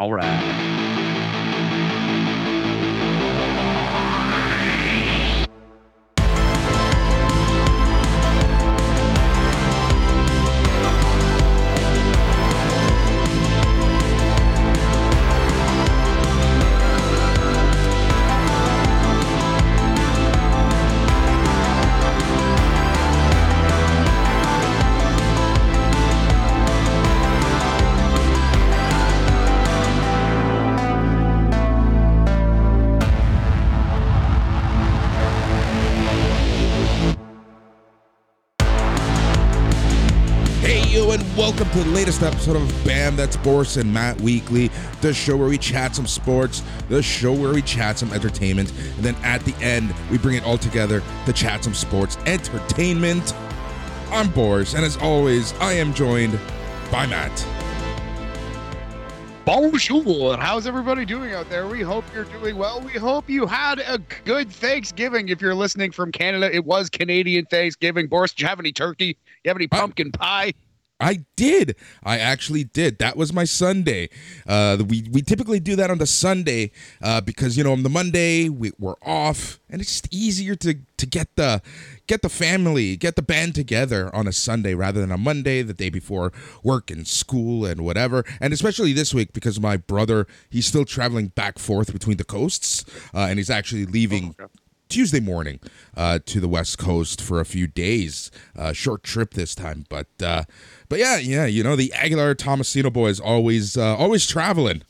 All right. Latest episode of BAM That's Boris and Matt Weekly, the show where we chat some sports, the show where we chat some entertainment, and then at the end, we bring it all together to chat some sports entertainment. I'm Boris, and as always, I am joined by Matt. Bonjour. How's everybody doing out there? We hope you're doing well. We hope you had a good Thanksgiving. If you're listening from Canada, it was Canadian Thanksgiving. Boris, do you have any turkey? You have any uh, pumpkin pie? I did. I actually did. That was my Sunday. Uh, we we typically do that on the Sunday uh, because you know on the Monday we, we're off, and it's just easier to to get the get the family, get the band together on a Sunday rather than a Monday, the day before work and school and whatever. And especially this week because my brother he's still traveling back forth between the coasts, uh, and he's actually leaving. Oh, okay. Tuesday morning uh, to the West Coast for a few days. Uh, short trip this time, but uh, but yeah, yeah, you know the Aguilar Tomasino boys always uh, always traveling.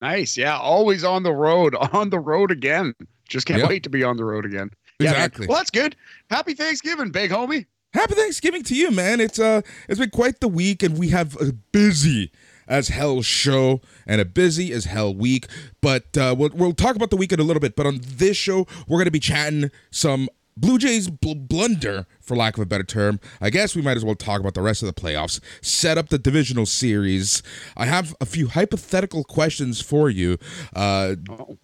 Nice, yeah, always on the road, on the road again. Just can't yep. wait to be on the road again. Exactly. Yeah, well, that's good. Happy Thanksgiving, big homie. Happy Thanksgiving to you, man. It's uh, it's been quite the week, and we have a busy as hell show and a busy as hell week. But uh, we'll, we'll talk about the weekend a little bit. But on this show, we're going to be chatting some Blue Jays bl- blunder, for lack of a better term. I guess we might as well talk about the rest of the playoffs. Set up the divisional series. I have a few hypothetical questions for you. Uh,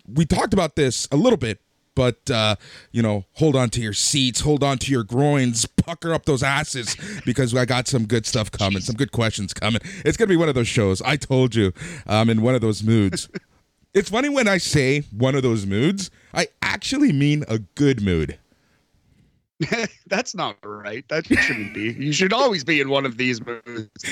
we talked about this a little bit, but uh, you know, hold on to your seats, hold on to your groins, pucker up those asses because I got some good stuff coming, some good questions coming. It's gonna be one of those shows. I told you, I'm in one of those moods. it's funny when I say one of those moods, I actually mean a good mood. That's not right. That shouldn't be. You should always be in one of these.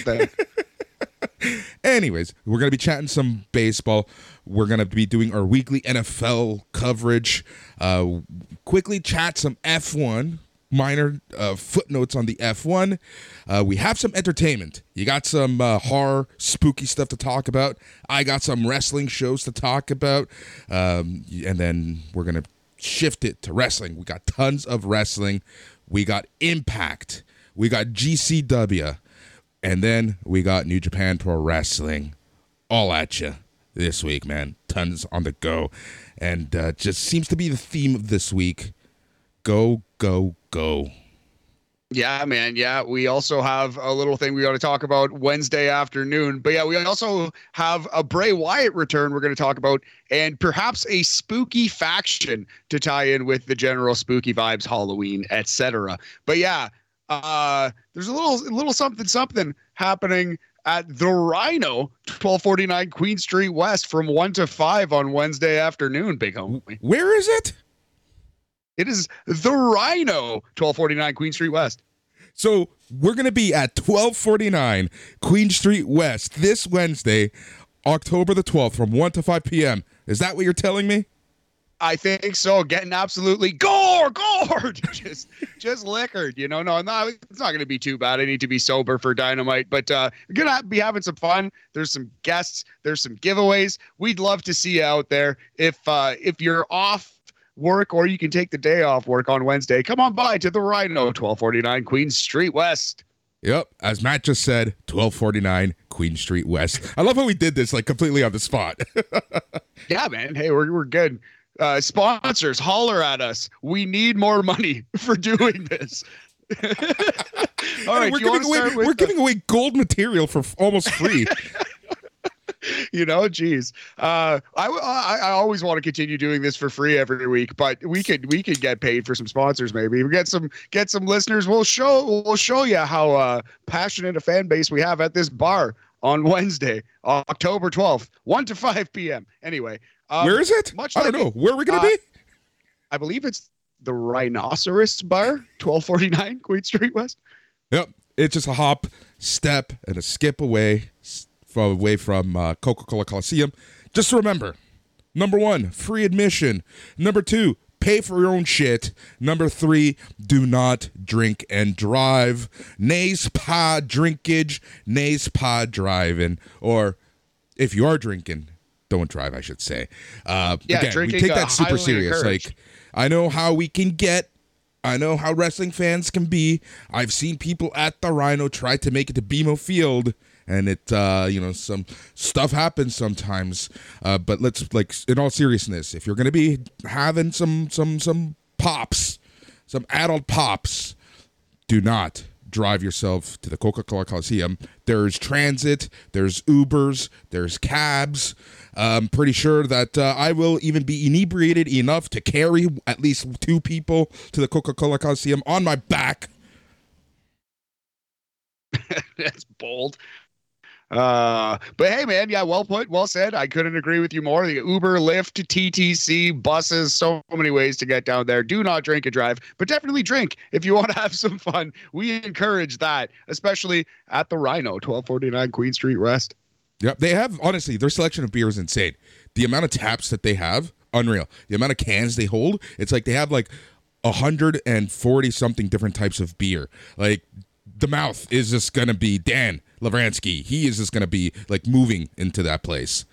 Then. Anyways, we're going to be chatting some baseball. We're going to be doing our weekly NFL coverage. Uh, quickly chat some F1, minor uh, footnotes on the F1. Uh, we have some entertainment. You got some uh, horror, spooky stuff to talk about. I got some wrestling shows to talk about. Um, and then we're going to shift it to wrestling. We got tons of wrestling. We got Impact. We got GCW. And then we got New Japan Pro Wrestling all at you this week, man. Tons on the go. And uh, just seems to be the theme of this week. Go, go, go. Yeah, man. Yeah, we also have a little thing we got to talk about Wednesday afternoon. But yeah, we also have a Bray Wyatt return we're going to talk about, and perhaps a spooky faction to tie in with the general spooky vibes, Halloween, etc. But yeah, uh, there's a little little something something happening at the Rhino, 1249 Queen Street West from 1 to 5 on Wednesday afternoon, big homie. Where is it? It is the Rhino, 1249 Queen Street West. So we're going to be at 1249 Queen Street West this Wednesday, October the 12th from 1 to 5 p.m. Is that what you're telling me? I think so. Getting absolutely gore, gore, just just liquored. You know, no, no, it's not going to be too bad. I need to be sober for Dynamite, but uh, we're gonna be having some fun. There's some guests. There's some giveaways. We'd love to see you out there. If uh, if you're off work or you can take the day off work on Wednesday, come on by to the Rhino, 1249 Queen Street West. Yep, as Matt just said, 1249 Queen Street West. I love how we did this like completely on the spot. yeah, man. Hey, we're we're good uh, sponsors, holler at us. We need more money for doing this. All right, we're, giving away, we're the... giving away gold material for f- almost free. you know, geez. Uh, I, I, I always want to continue doing this for free every week, but we could we could get paid for some sponsors. Maybe we get some get some listeners. We'll show we'll show you how uh, passionate a fan base we have at this bar on Wednesday, October 12th, 1 to 5 p.m. Anyway, um, where is it? Much I don't know. Where are we going to uh, be? I believe it's the Rhinoceros Bar, 1249 Queen Street West. Yep. It's just a hop, step, and a skip away from away from uh, Coca-Cola Coliseum. Just remember, number one, free admission. Number two, pay for your own shit. Number three, do not drink and drive. Nays pa drinkage, nays pa driving. Or if you are drinking, don't drive, I should say. Uh, yeah, again, we take that super serious. Encouraged. Like, I know how we can get. I know how wrestling fans can be. I've seen people at the Rhino try to make it to BMO Field, and it, uh, you know, some stuff happens sometimes. Uh, but let's like, in all seriousness, if you're gonna be having some some some pops, some adult pops, do not drive yourself to the Coca Cola Coliseum. There's transit, there's Ubers, there's cabs. I'm pretty sure that uh, I will even be inebriated enough to carry at least two people to the Coca Cola Coliseum on my back. That's bold. Uh, but hey, man, yeah, well put, well said. I couldn't agree with you more. The Uber, Lyft, TTC, buses, so many ways to get down there. Do not drink and drive, but definitely drink if you want to have some fun. We encourage that, especially at the Rhino, 1249 Queen Street West. Yep, they have honestly their selection of beer is insane. The amount of taps that they have, unreal. The amount of cans they hold, it's like they have like 140 something different types of beer. Like the mouth is just gonna be Dan Lavransky. He is just gonna be like moving into that place.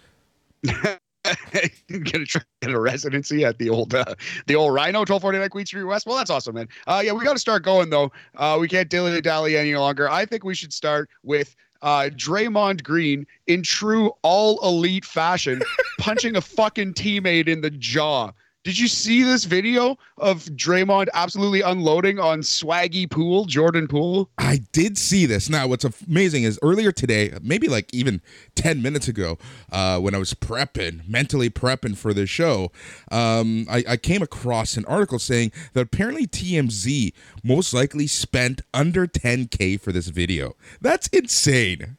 gonna try get a residency at the old uh, the old Rhino, 1249 Queen Street West. Well, that's awesome, man. Uh, yeah, we got to start going though. Uh, we can't dilly dally any longer. I think we should start with uh, Draymond Green in true all elite fashion, punching a fucking teammate in the jaw. Did you see this video of Draymond absolutely unloading on Swaggy Poole, Jordan Poole? I did see this. Now, what's amazing is earlier today, maybe like even 10 minutes ago, uh, when I was prepping, mentally prepping for this show, um, I, I came across an article saying that apparently TMZ most likely spent under 10K for this video. That's insane.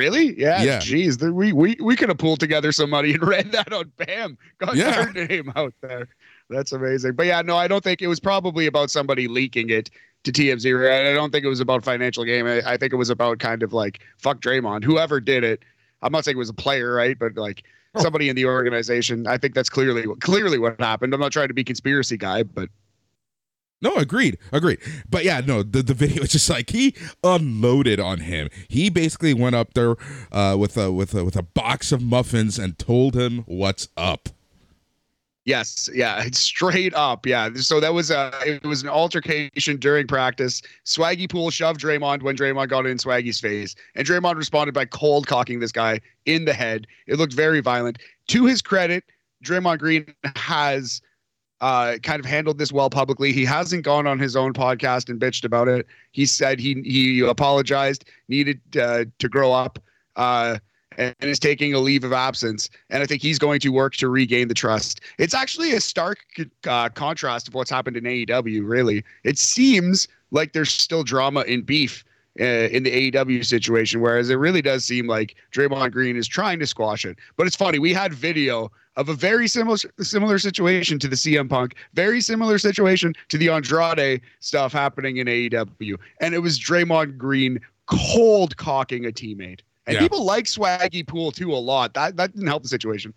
Really? Yeah. Yeah. Jeez, we we we could have pulled together some money and read that on BAM. Got yeah. your name out there. That's amazing. But yeah, no, I don't think it was probably about somebody leaking it to TMZ. I don't think it was about financial game. I, I think it was about kind of like fuck Draymond. Whoever did it, I'm not saying it was a player, right? But like oh. somebody in the organization. I think that's clearly clearly what happened. I'm not trying to be conspiracy guy, but no, agreed, agreed. But yeah, no, the, the video is just like he unloaded on him. He basically went up there uh, with a with a with a box of muffins and told him what's up. Yes, yeah, straight up, yeah. So that was a it was an altercation during practice. Swaggy Poole shoved Draymond when Draymond got in Swaggy's face, and Draymond responded by cold cocking this guy in the head. It looked very violent. To his credit, Draymond Green has uh, kind of handled this well publicly. He hasn't gone on his own podcast and bitched about it. He said he he apologized, needed uh, to grow up, uh, and is taking a leave of absence. And I think he's going to work to regain the trust. It's actually a stark uh, contrast of what's happened in AEW. Really, it seems like there's still drama in beef. Uh, in the AEW situation, whereas it really does seem like Draymond Green is trying to squash it. But it's funny, we had video of a very similar similar situation to the CM Punk, very similar situation to the Andrade stuff happening in AEW, and it was Draymond Green cold cocking a teammate. And yeah. people like Swaggy Poole too a lot. That that didn't help the situation.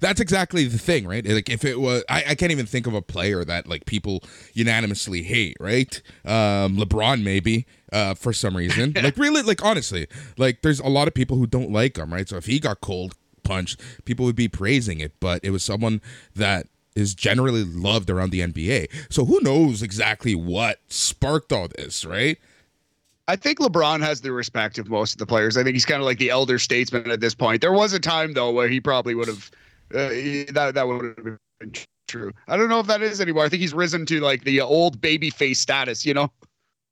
That's exactly the thing, right? Like if it was, I, I can't even think of a player that like people unanimously hate, right? Um, LeBron maybe, uh, for some reason. like really, like honestly, like there's a lot of people who don't like him, right? So if he got cold punch, people would be praising it, but it was someone that is generally loved around the NBA. So who knows exactly what sparked all this, right? I think LeBron has the respect of most of the players. I think he's kind of like the elder statesman at this point. There was a time though where he probably would have uh, that that would have been true. I don't know if that is anymore. I think he's risen to like the old baby face status, you know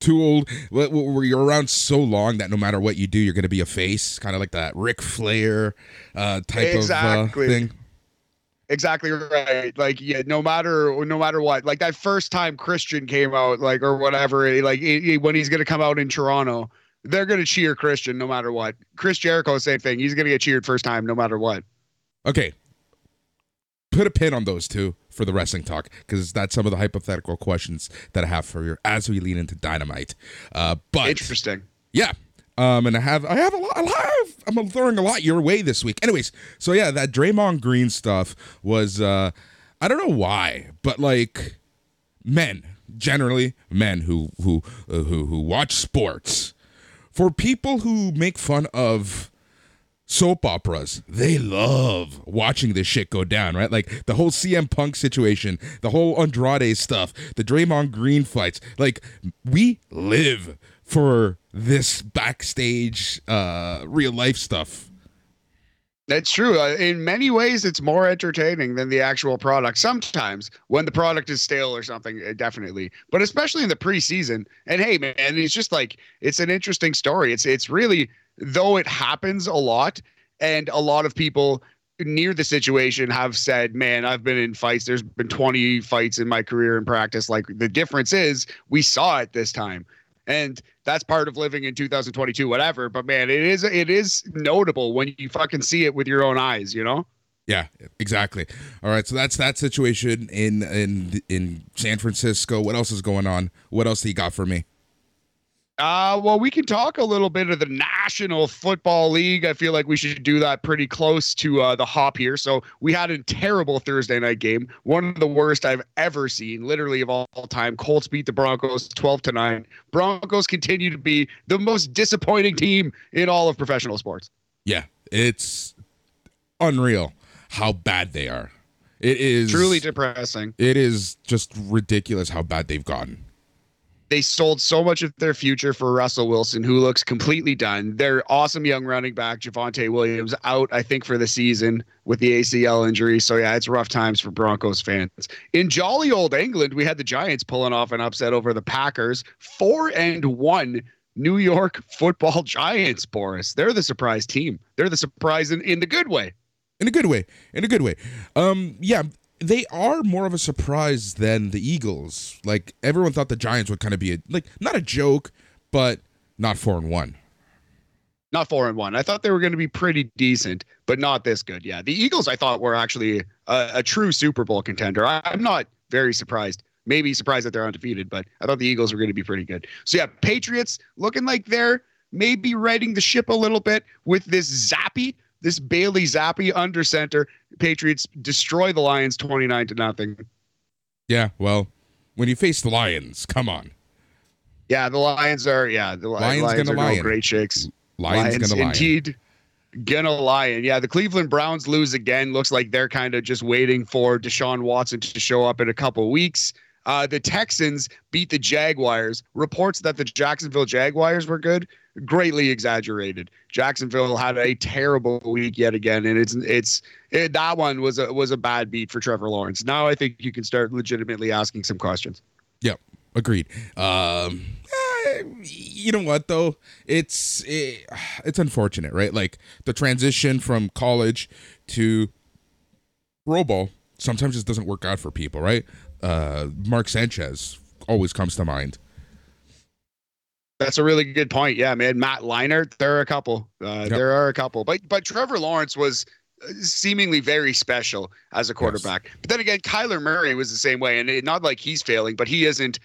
too old where you're around so long that no matter what you do you're going to be a face kind of like that Ric Flair uh, type exactly. of uh, thing exactly right like yeah no matter no matter what like that first time Christian came out like or whatever like he, when he's going to come out in Toronto they're going to cheer Christian no matter what. Chris Jericho, same thing. He's going to get cheered first time no matter what. Okay. Put a pin on those two for the wrestling talk because that's some of the hypothetical questions that I have for you as we lean into Dynamite. Uh, but interesting. Yeah. Um, and I have I have a lot, a lot of, I'm throwing a lot your way this week. Anyways, so yeah, that Draymond Green stuff was uh I don't know why, but like men, generally men who who uh, who who watch sports, for people who make fun of soap operas, they love watching this shit go down, right? Like the whole CM Punk situation, the whole Andrade stuff, the Draymond Green fights. Like we live for this backstage uh real life stuff. That's true. Uh, in many ways, it's more entertaining than the actual product. Sometimes, when the product is stale or something, definitely. But especially in the preseason. And hey, man, it's just like it's an interesting story. It's it's really though it happens a lot, and a lot of people near the situation have said, "Man, I've been in fights. There's been 20 fights in my career in practice. Like the difference is we saw it this time." and that's part of living in 2022 whatever but man it is it is notable when you fucking see it with your own eyes you know? Yeah exactly. All right so that's that situation in in in san francisco. What else is going on? What else do you got for me uh, well, we can talk a little bit of the National Football League. I feel like we should do that pretty close to uh, the hop here. So we had a terrible Thursday night game, one of the worst I've ever seen, literally of all, time. Colts beat the Broncos 12 to 9. Broncos continue to be the most disappointing team in all of professional sports. Yeah, it's unreal how bad they are. It is truly depressing. It is just ridiculous how bad they've gotten they sold so much of their future for Russell Wilson, who looks completely done. Their awesome young running back, Javonte Williams, out, I think, for the season with the ACL injury. So, yeah, it's rough times for Broncos fans. In jolly old England, we had the Giants pulling off an upset over the Packers, four and one. New York football giants, Boris. They're the surprise team. They're the surprise in, in the good way. In a good way. In a good way. Um, yeah, they are more of a surprise than the Eagles. Like everyone thought the Giants would kind of be a, like not a joke, but not four and one. Not four and one. I thought they were going to be pretty decent, but not this good. Yeah, the Eagles I thought were actually a, a true Super Bowl contender. I, I'm not very surprised. Maybe surprised that they're undefeated, but I thought the Eagles were going to be pretty good. So yeah, Patriots looking like they're maybe riding the ship a little bit with this Zappe this Bailey Zappe under center. Patriots destroy the Lions 29 to nothing. Yeah, well, when you face the Lions, come on. Yeah, the Lions are yeah, the Lions, Lions are lion. no great shakes. Lions, Lions gonna indeed gonna lion. Yeah, the Cleveland Browns lose again. Looks like they're kind of just waiting for Deshaun Watson to show up in a couple weeks. Uh, the Texans beat the Jaguars. Reports that the Jacksonville Jaguars were good greatly exaggerated. Jacksonville had a terrible week yet again, and it's it's it, that one was a was a bad beat for Trevor Lawrence. Now I think you can start legitimately asking some questions. Yep, agreed. Um, eh, you know what though? It's it, it's unfortunate, right? Like the transition from college to Pro Bowl sometimes just doesn't work out for people, right? Uh, Mark Sanchez always comes to mind. That's a really good point. Yeah, man. Matt Leinart, there are a couple. Uh, yep. There are a couple, but but Trevor Lawrence was uh, seemingly very special as a quarterback. Yes. But then again, Kyler Murray was the same way, and it, not like he's failing, but he isn't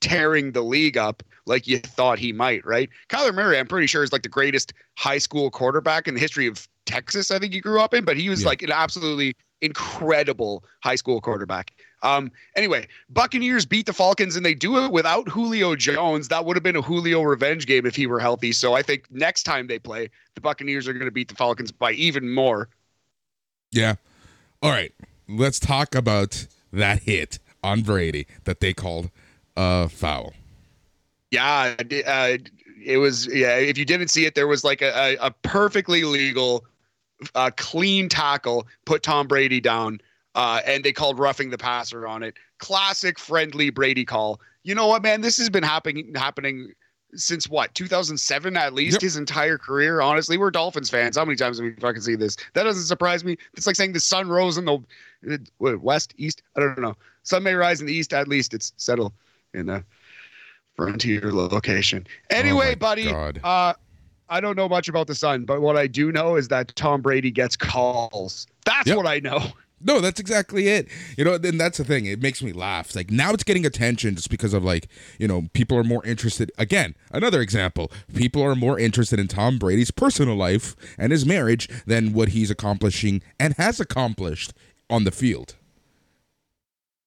tearing the league up like you thought he might. Right? Kyler Murray, I'm pretty sure, is like the greatest high school quarterback in the history of Texas. I think he grew up in, but he was yeah. like an absolutely incredible high school quarterback. Um, anyway, Buccaneers beat the Falcons and they do it without Julio Jones. That would have been a Julio revenge game if he were healthy. So I think next time they play, the Buccaneers are going to beat the Falcons by even more. Yeah. All right. Let's talk about that hit on Brady that they called a foul. Yeah. Uh, it was, yeah. If you didn't see it, there was like a, a, a perfectly legal, uh, clean tackle, put Tom Brady down uh, and they called roughing the passer on it. Classic friendly Brady call. You know what, man? This has been happening happening since what 2007 at least yep. his entire career. Honestly, we're Dolphins fans. How many times have we fucking see this? That doesn't surprise me. It's like saying the sun rose in the uh, west, east. I don't know. Sun may rise in the east. At least it's settled in a Frontier location. Anyway, Oh buddy, God. uh, I don't know much about the Sun, but what I do know is that Tom Brady gets calls. That's Yep. what I know. No, that's exactly it. You know, then that's the thing. It makes me laugh. Like now it's getting attention just because of like, you know, people are more interested. Again, another example. People are more interested in Tom Brady's personal life and his marriage than what he's accomplishing and has accomplished on the field.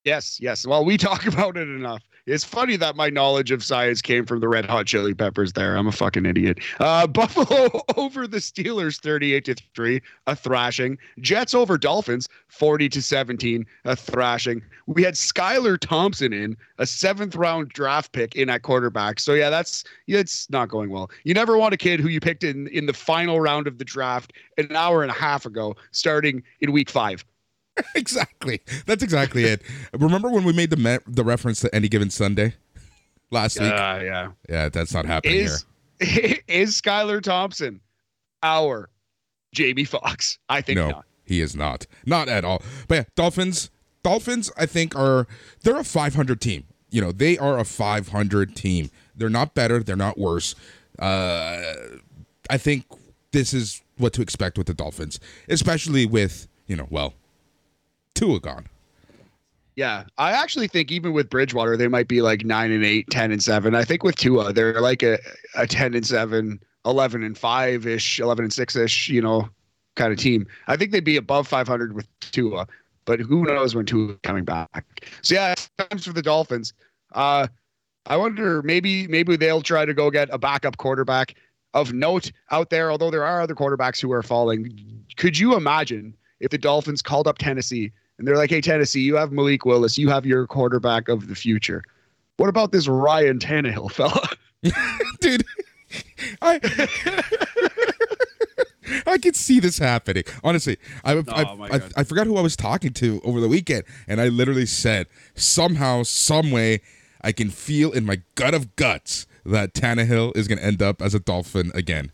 Yes, yes. Well, we talk about it enough. It's funny that my knowledge of science came from the Red Hot Chili Peppers. There, I'm a fucking idiot. Uh, Buffalo over the Steelers, 38 to three, a thrashing. Jets over Dolphins, 40 to 17, a thrashing. We had Skylar Thompson in a seventh round draft pick in at quarterback. So yeah, that's it's not going well. You never want a kid who you picked in in the final round of the draft an hour and a half ago, starting in week five. exactly. That's exactly it. Remember when we made the me- the reference to any given Sunday last week? Uh, yeah. yeah, that's not happening here. is is Skylar Thompson our Jamie Foxx? I think no, not. he is not. Not at all. But yeah, Dolphins. Dolphins, I think, are they're a 500 team. You know, they are a 500 team. They're not better. They're not worse. Uh, I think this is what to expect with the Dolphins, especially with you know, well, Tua gone. Yeah, I actually think even with Bridgewater, they might be like nine and eight, 10 and seven. I think with Tua, they're like a, a 10 and seven, 11 and five ish, 11 and six ish, you know, kind of team. I think they'd be above 500 with Tua, but who knows when Tua is coming back. So yeah, times for the Dolphins. Uh, I wonder maybe maybe they'll try to go get a backup quarterback of note out there. Although there are other quarterbacks who are falling. Could you imagine if the Dolphins called up Tennessee and they're like, "Hey Tennessee, you have Malik Willis, you have your quarterback of the future. What about this Ryan Tannehill fella?" Dude, I I can see this happening. Honestly, I, oh I, Oh, my I, I forgot who I was talking to over the weekend, and I literally said, somehow, some way, I can feel in my gut of guts that Tannehill is going to end up as a Dolphin again.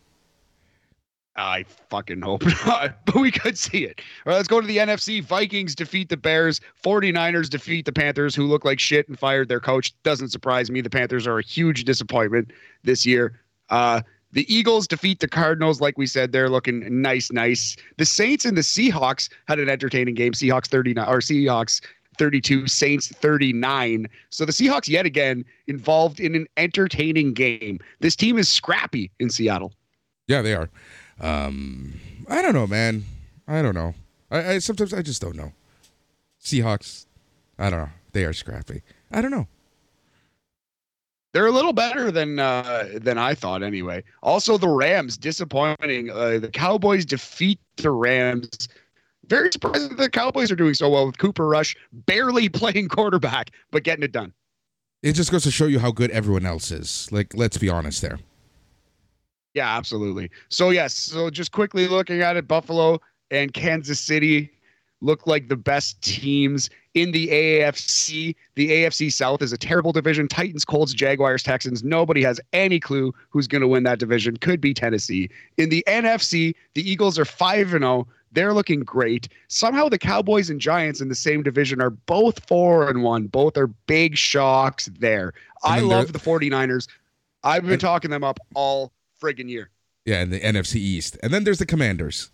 I fucking hope not, but we could see it. All right, let's go to the NFC. Vikings defeat the Bears. 49ers defeat the Panthers, who look like shit and fired their coach. Doesn't surprise me. The Panthers are a huge disappointment this year. Uh, the Eagles defeat the Cardinals. Like we said, they're looking nice, nice. The Saints and the Seahawks had an entertaining game. Seahawks 39 or Seahawks 32, Saints 39. So the Seahawks yet again involved in an entertaining game. This team is scrappy in Seattle. Yeah, they are. Um, I don't know, man. I don't know. I, I sometimes I just don't know. Seahawks, I don't know. They are scrappy. I don't know. They're a little better than uh, than I thought, anyway. Also, the Rams disappointing. Uh, the Cowboys defeat the Rams. Very surprised that the Cowboys are doing so well with Cooper Rush barely playing quarterback, but getting it done. It just goes to show you how good everyone else is. Like, let's be honest there. Yeah, absolutely. So yes, so just quickly looking at it, Buffalo and Kansas City look like the best teams in the AFC. The AFC South is a terrible division. Titans, Colts, Jaguars, Texans. Nobody has any clue who's going to win that division. Could be Tennessee. In the NFC, the Eagles are 5 and 0. They're looking great. Somehow the Cowboys and Giants in the same division are both 4 and 1. Both are big shocks there. I love the 49ers. I've been talking them up all friggin' year. Yeah, in the NFC East. And then there's the Commanders.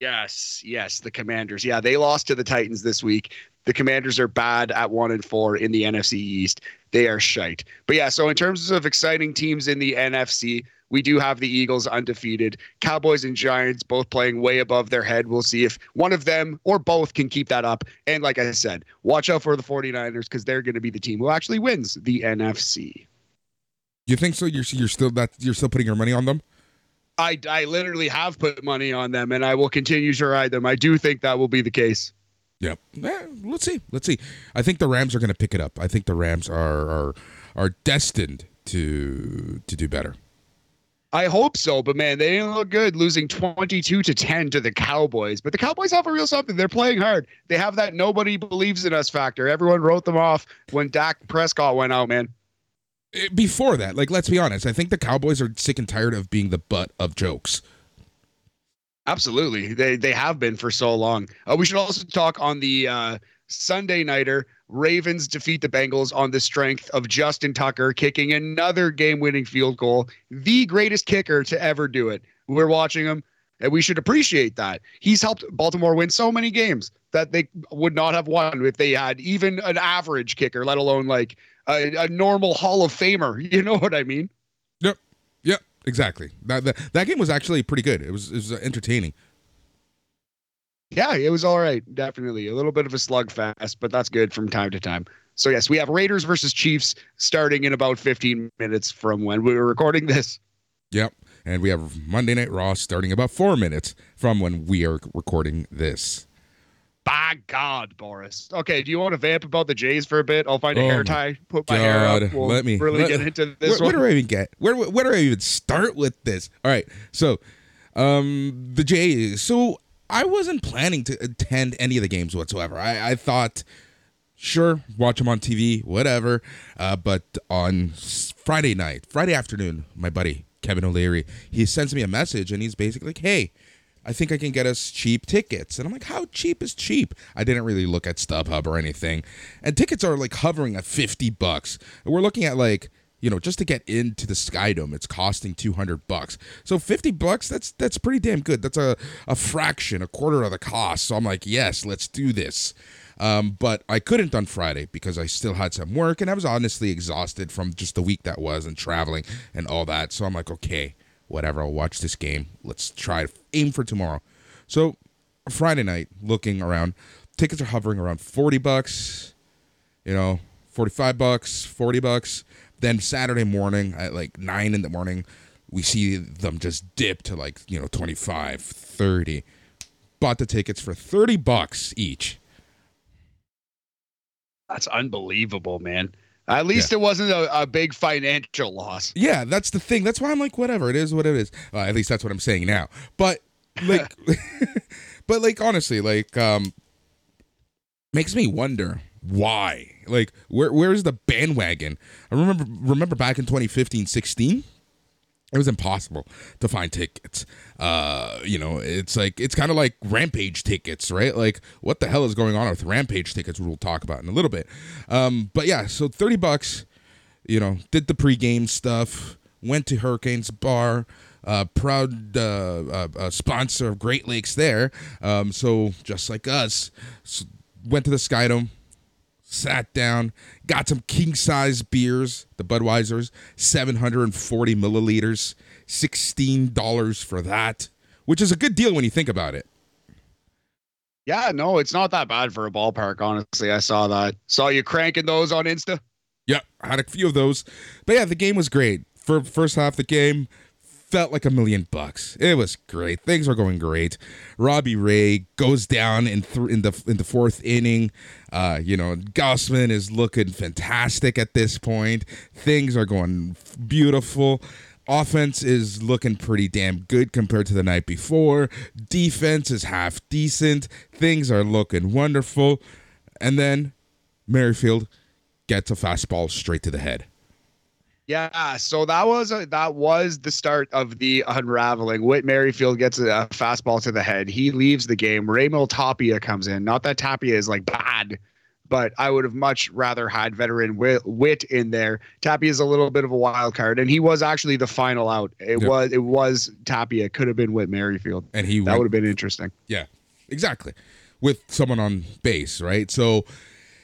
Yes, yes, the Commanders. Yeah, they lost to the Titans this week. The Commanders are bad at one and four in the NFC East. They are shite. But yeah, so in terms of exciting teams in the NFC, we do have the Eagles undefeated. Cowboys and Giants both playing way above their head. We'll see if one of them or both can keep that up. And like I said, watch out for the 49ers because they're going to be the team who actually wins the NFC. You think so? You're you're still that you're still putting your money on them? I, I literally have put money on them and I will continue to ride them. I do think that will be the case. Yep. Eh, let's see. Let's see. I think the Rams are going to pick it up. I think the Rams are are are destined to to do better. I hope so, but man, they didn't look good losing 22 to 10 to the Cowboys. But the Cowboys have a real something. They're playing hard. They have that nobody believes in us factor. Everyone wrote them off when Dak Prescott went out, man. Eh, Before that, like let's be honest, I think the Cowboys are sick and tired of being the butt of jokes. Absolutely. They they have been for so long. Uh, we should also talk on the uh, Sunday nighter. Ravens defeat the Bengals on the strength of Justin Tucker kicking another game winning field goal, the greatest kicker to ever do it. We're watching him, and we should appreciate that. He's helped Baltimore win so many games that they would not have won if they had even an average kicker, let alone like a, a normal Hall of Famer. You know what I mean? Yep. Yep. Exactly. That, that, that game was actually pretty good. It was, it was uh, entertaining. Yeah, it was all right. Definitely a little bit of a slugfest, but that's good from time to time. So yes, we have Raiders versus Chiefs starting in about 15 minutes from when we were recording this. Yep. And we have Monday Night Raw starting about four minutes from when we are recording this. By God, Boris. Okay, do you want to vamp about the Jays for a bit? I'll find a oh hair tie, put my God. hair up. We'll let me really let, get into this. Where, where, do I even get? Where where do I even start with this? All right, so um the Jays. So I wasn't planning to attend any of the games whatsoever. I, I thought, sure, watch them on TV, whatever. Uh, but on Friday night, Friday afternoon, my buddy Kevin O'Leary, he sends me a message and he's basically like, "Hey, I think I can get us cheap tickets." And I'm like, "How cheap is cheap?" I didn't really look at StubHub or anything, and tickets are like hovering at fifty bucks. We're looking at like you know, just to get into the Skydome, it's costing 200 bucks. So 50 bucks, that's that's pretty damn good. That's a, a fraction, a quarter of the cost. So I'm like, yes, let's do this. Um, but I couldn't on Friday because I still had some work and I was honestly exhausted from just the week that was and traveling and all that. So I'm like, okay, whatever, I'll watch this game. Let's try to aim for tomorrow. So Friday night, looking around, tickets are hovering around 40 bucks, you know, 45 bucks, 40 bucks. Then Saturday morning at like 9 in the morning, we see them just dip to like, you know, 25, 30. Bought the tickets for 30 bucks each. That's unbelievable, man. At least yeah. it wasn't a, a, big financial loss. Yeah, that's the thing. That's why I'm like, whatever. It is what it is. Uh, at least that's what I'm saying now. But like, but like honestly, like, um, makes me wonder why? Like where where's the bandwagon? I remember remember back in 2015, 16? It was impossible to find tickets. Uh, you know, it's like it's kind of like Rampage tickets, right? Like what the hell is going on with Rampage tickets? We'll talk about in a little bit. Um, but yeah, so 30 bucks, you know, did the pregame stuff, went to Hurricanes Bar, uh, proud uh, uh, uh, sponsor of Great Lakes there. Um, so just like us, went to the Skydome, sat down, got some king size beers, the Budweiser's, 740 milliliters, $16 for that, which is a good deal when you think about it. Yeah, no, it's not that bad for a ballpark, honestly. I saw that. Saw you cranking those on Insta. Yeah, I had a few of those. But yeah, the game was great. For first half the game, felt like a million bucks. It was great. Things were going great. Robbie Ray goes down in th- in the in the fourth inning. Uh, you know, Gausman is looking fantastic at this point. Things are going beautiful. Offense is looking pretty damn good compared to the night before. Defense is half decent. Things are looking wonderful. And then Merrifield gets a fastball straight to the head. Yeah, so that was a, that was the start of the unraveling. Whit Merrifield gets a fastball to the head. He leaves the game. Raimel Tapia comes in. Not that Tapia is like bad, but I would have much rather had veteran Whit in there. Tapia is a little bit of a wild card, and he was actually the final out. It yep. was it was Tapia. Could have been Whit Merrifield, and he that would have been interesting. Yeah, exactly, with someone on base, right? So.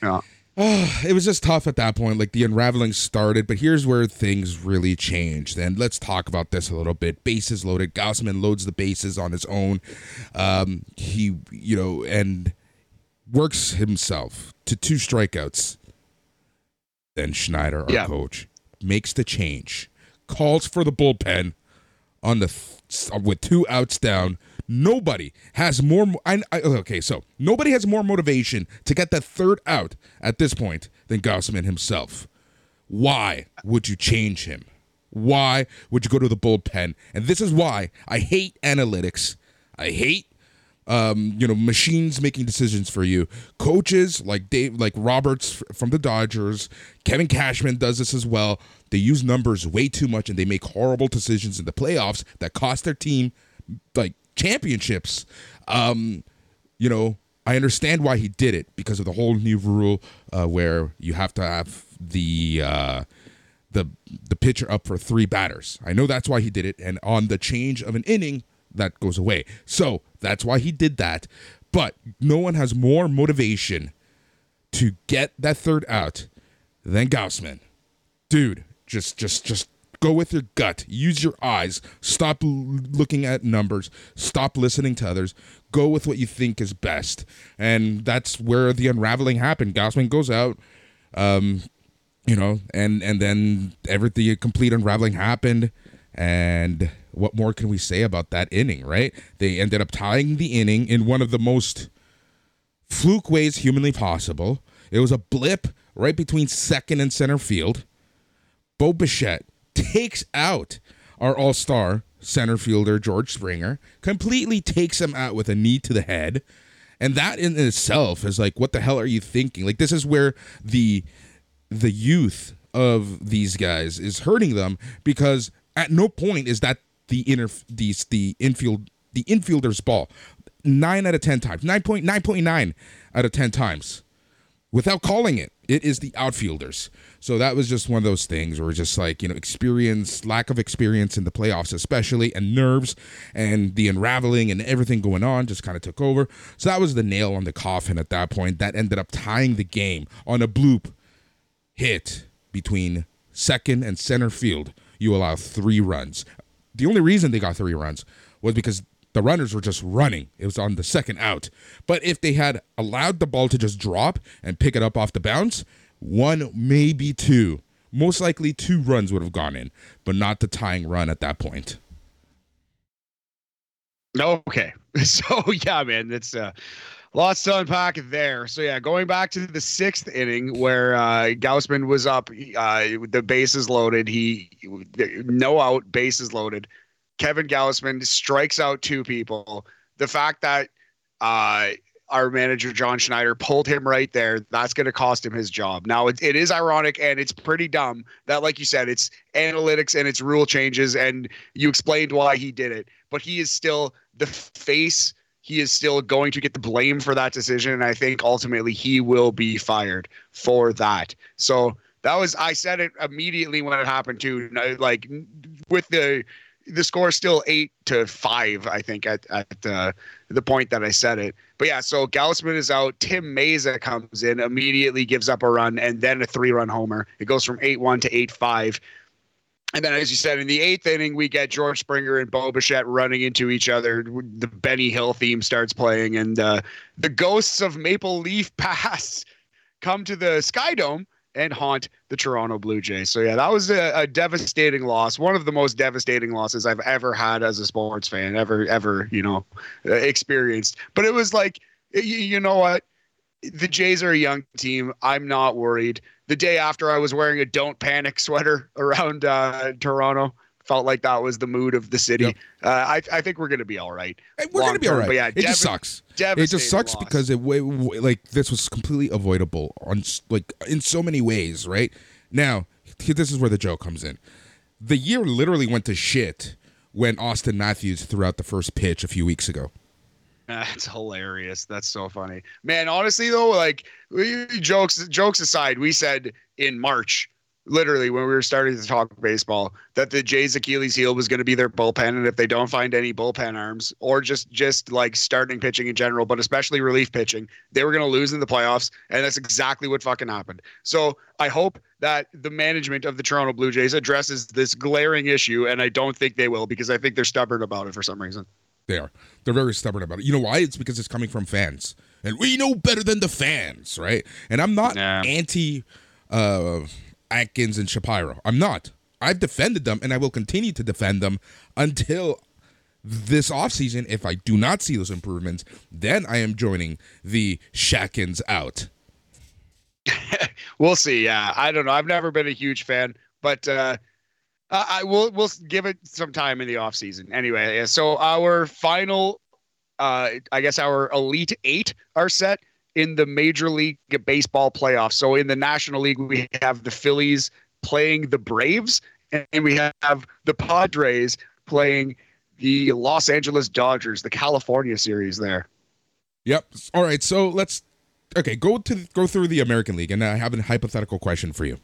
Yeah it was just tough at that point. Like the unraveling started, but here's where things really changed. And let's talk about this a little bit. Bases loaded. Gausman loads the bases on his own. Um, he, you know, and works himself to two strikeouts. Then Schneider, our yeah. coach, makes the change, calls for the bullpen on the th- with two outs down Nobody has more. I, I, okay, so nobody has more motivation to get that third out at this point than Gausman himself. Why would you change him? Why would you go to the bullpen? And this is why I hate analytics. I hate um, you know, machines making decisions for you. Coaches like Dave, like Roberts from the Dodgers, Kevin Cashman does this as well. They use numbers way too much and they make horrible decisions in the playoffs that cost their team like championships. Um, you know, I understand why he did it because of the whole new rule uh, where you have to have the uh, the the pitcher up for three batters. I know that's why he did it, and on the change of an inning, that goes away. So that's why he did that. But no one has more motivation to get that third out than Gausman. Dude, just just just go with your gut. Use your eyes. Stop l- looking at numbers. Stop listening to others. Go with what you think is best. And that's where the unraveling happened. Gausman goes out. Um, you know, and and then everything complete unraveling happened. And what more can we say about that inning, right? They ended up tying the inning in one of the most fluke ways humanly possible. It was a blip right between second and center field. Bo Bichette takes out our all star center fielder, George Springer, completely takes him out with a knee to the head. And that in itself is like, what the hell are you thinking? Like, this is where the the youth of these guys is hurting them because at no point is that the inner the the infield the infielder's ball. Nine out of ten times, nine point nine point nine out of ten times, without calling it, it is the outfielders. So that was just one of those things where just like you know experience, lack of experience in the playoffs, especially, and nerves and the unraveling and everything going on just kind of took over. So that was the nail on the coffin at that point. That ended up tying the game on a bloop hit between second and center field. You allow three runs. The only reason they got three runs was because the runners were just running. It was on the second out. But if they had allowed the ball to just drop and pick it up off the bounce, one, maybe two, most likely two runs would have gone in, but not the tying run at that point. Okay. So, yeah, man, it's uh, lots to unpack there. So, yeah, going back to the sixth inning where uh, Gausman was up, uh, the bases loaded. He, no out, bases loaded Kevin Gausman strikes out two people. The fact that uh, our manager John Schneider pulled him right there, that's going to cost him his job. Now it, it is ironic and it's pretty dumb that, like you said, it's analytics and it's rule changes, and you explained why he did it. But he is still the face. He is still going to get the blame for that decision, and I think ultimately he will be fired for that. So that was I said it immediately when it happened too. Like with the the score is still eight to five, I think, at at uh, the point that I said it. But yeah, so Gausman is out. Tim Mayza comes in, immediately gives up a run, and then a three-run homer. It goes from eight-one to eight-five. And then, as you said, in the eighth inning, we get George Springer and Bo Bichette running into each other. The Benny Hill theme starts playing, and uh, the ghosts of Maple Leaf Pass come to the Sky Dome and haunt the Toronto Blue Jays. So yeah, that was a, a, devastating loss. One of the most devastating losses I've ever had as a sports fan, ever, ever, you know, uh, experienced. But it was like, you, you know what? The Jays are a young team. I'm not worried. The day after, I was wearing a "Don't Panic" sweater around uh, Toronto felt like that was the mood of the city. Yep. Uh, I, I think we're going to be all right. We're going to be all right. But yeah, it dev- just sucks. It just sucks loss. because it like this was completely avoidable on like in so many ways. Right now, this is where the joke comes in. The year literally went to shit when Auston Matthews threw out the first pitch a few weeks ago. That's hilarious. That's so funny, man. Honestly, though, like jokes jokes aside, we said in March literally when we were starting to talk baseball that the Jays Achilles heel was going to be their bullpen and if they don't find any bullpen arms or just just like starting pitching in general but especially relief pitching they were going to lose in the playoffs and that's exactly what fucking happened. So I hope that the management of the Toronto Blue Jays addresses this glaring issue and I don't think they will because I think they're stubborn about it for some reason. They are. They're very stubborn about it. You know why? It's because it's coming from fans. And we know better than the fans, right? And I'm not nah. anti uh Atkins and Shapiro. I'm not. I've defended them and I will continue to defend them until this offseason. If I do not see those improvements, then I am joining the Shatkins out. we'll see. Yeah, I don't know. I've never been a huge fan, but uh, I will. We'll give it some time in the offseason. Anyway, so our final, uh, I guess our elite eight are set in the Major League Baseball playoffs. So in the National League, we have the Phillies playing the Braves, and we have the Padres playing the Los Angeles Dodgers, the California series there. Yep. All right. So let's okay go to go through the American League, and I have a hypothetical question for you.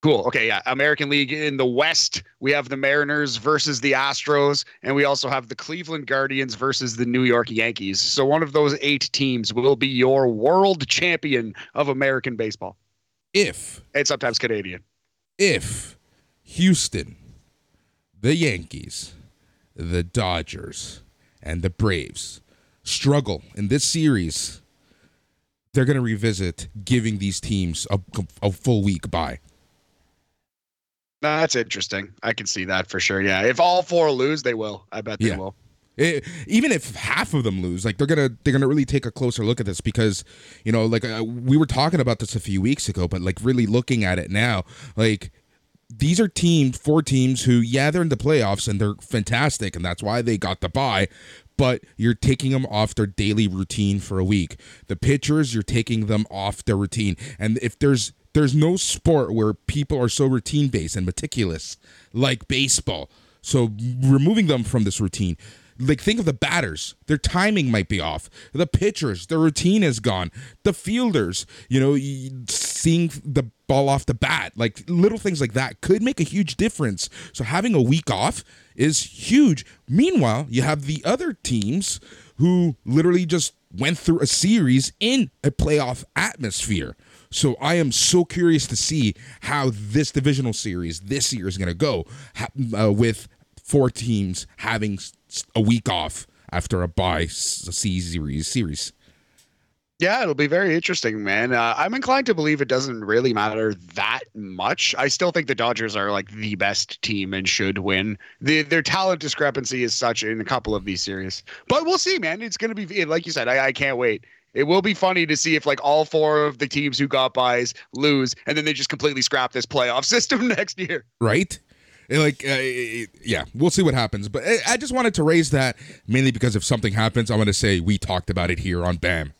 Cool. Okay, yeah. American League in the West, we have the Mariners versus the Astros, and we also have the Cleveland Guardians versus the New York Yankees. So one of those eight teams will be your world champion of American baseball. If and sometimes Canadian. If Houston, the Yankees, the Dodgers, and the Braves struggle in this series, they're going to revisit giving these teams a, a full week by. That's interesting. I can see that for sure. Yeah, if all four lose, they will. I bet they yeah. will. It, even if half of them lose, like they're gonna they're gonna really take a closer look at this because you know like uh, we were talking about this a few weeks ago, but like really looking at it now, like these are teams, four teams who yeah they're in the playoffs and they're fantastic and that's why they got the buy but you're taking them off their daily routine for a week. The pitchers, you're taking them off their routine, and if there's there's no sport where people are so routine based and meticulous like baseball. So removing them from this routine, like think of the batters, their timing might be off. The pitchers, their routine is gone. The fielders, you know, seeing the ball off the bat, like little things like that could make a huge difference. So having a week off is huge. Meanwhile, you have the other teams who literally just went through a series in a playoff atmosphere. So I am so curious to see how this divisional series this year is going to go uh, with four teams having a week off after a bye series series. Yeah, it'll be very interesting, man. Uh, I'm inclined to believe it doesn't really matter that much. I still think the Dodgers are like the best team and should win. The, their talent discrepancy is such in a couple of these series, but we'll see, man. It's to be like you said. I, I can't wait. It will be funny to see if like all four of the teams who got buys lose, and then they just completely scrap this playoff system next year. Right? Like, uh, yeah, we'll see what happens. But I just wanted to raise that mainly because if something happens, I want to say we talked about it here on BAM.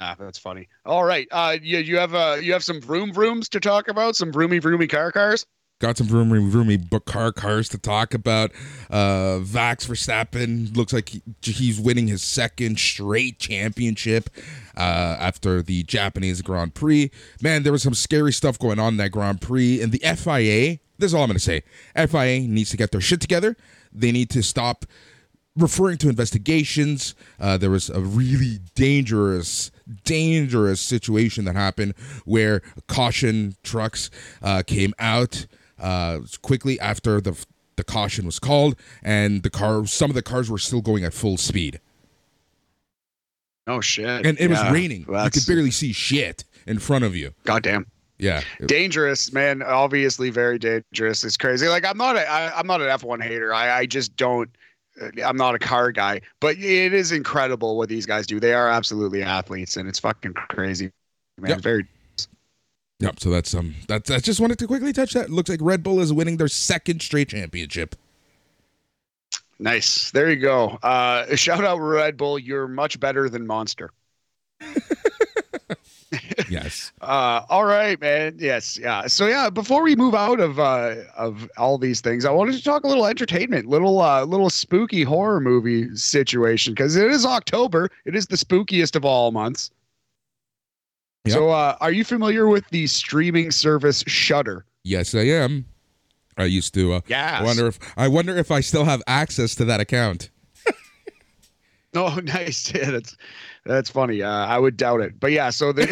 Ah, that's funny. All right, uh, you you have uh you have some vroom vrooms to talk about, some vroomy vroomy car cars got some roomy, roomy car cars to talk about. Uh, Max Verstappen looks like he, he's winning his second straight championship uh, after the Japanese Grand Prix. Man, there was some scary stuff going on in that Grand Prix. And the FIA, this is all I'm going to say FIA needs to get their shit together. They need to stop referring to investigations. Uh, there was a really dangerous, dangerous situation that happened where caution trucks uh, came out uh, quickly after the the caution was called, and the car some of the cars were still going at full speed. Oh shit! And it yeah, was raining. Well, you could barely see shit in front of you. Goddamn. Yeah. Dangerous, man. Obviously, very dangerous. It's crazy. Like I'm not a I, I'm not an F1 hater. I I just don't. Uh, I'm not a car guy, but it is incredible what these guys do. They are absolutely athletes, and it's fucking crazy, man. Yep. Very Yep. So that's um that's I just wanted to quickly touch that. It looks like Red Bull is winning their second straight championship. Nice. There you go. Uh, shout out Red Bull. You're much better than Monster. yes. Uh, all right, man. Yes. Yeah. So yeah, before we move out of uh, of all these things, I wanted to talk a little entertainment, little uh, little spooky horror movie situation because it is October. It is the spookiest of all months. Yep. So, uh, are you familiar with the streaming service Shudder? Yes, I am. I used to. Uh, yeah. Wonder if I wonder if I still have access to that account. oh, nice. Yeah, that's that's funny. Uh, I would doubt it, but yeah. So the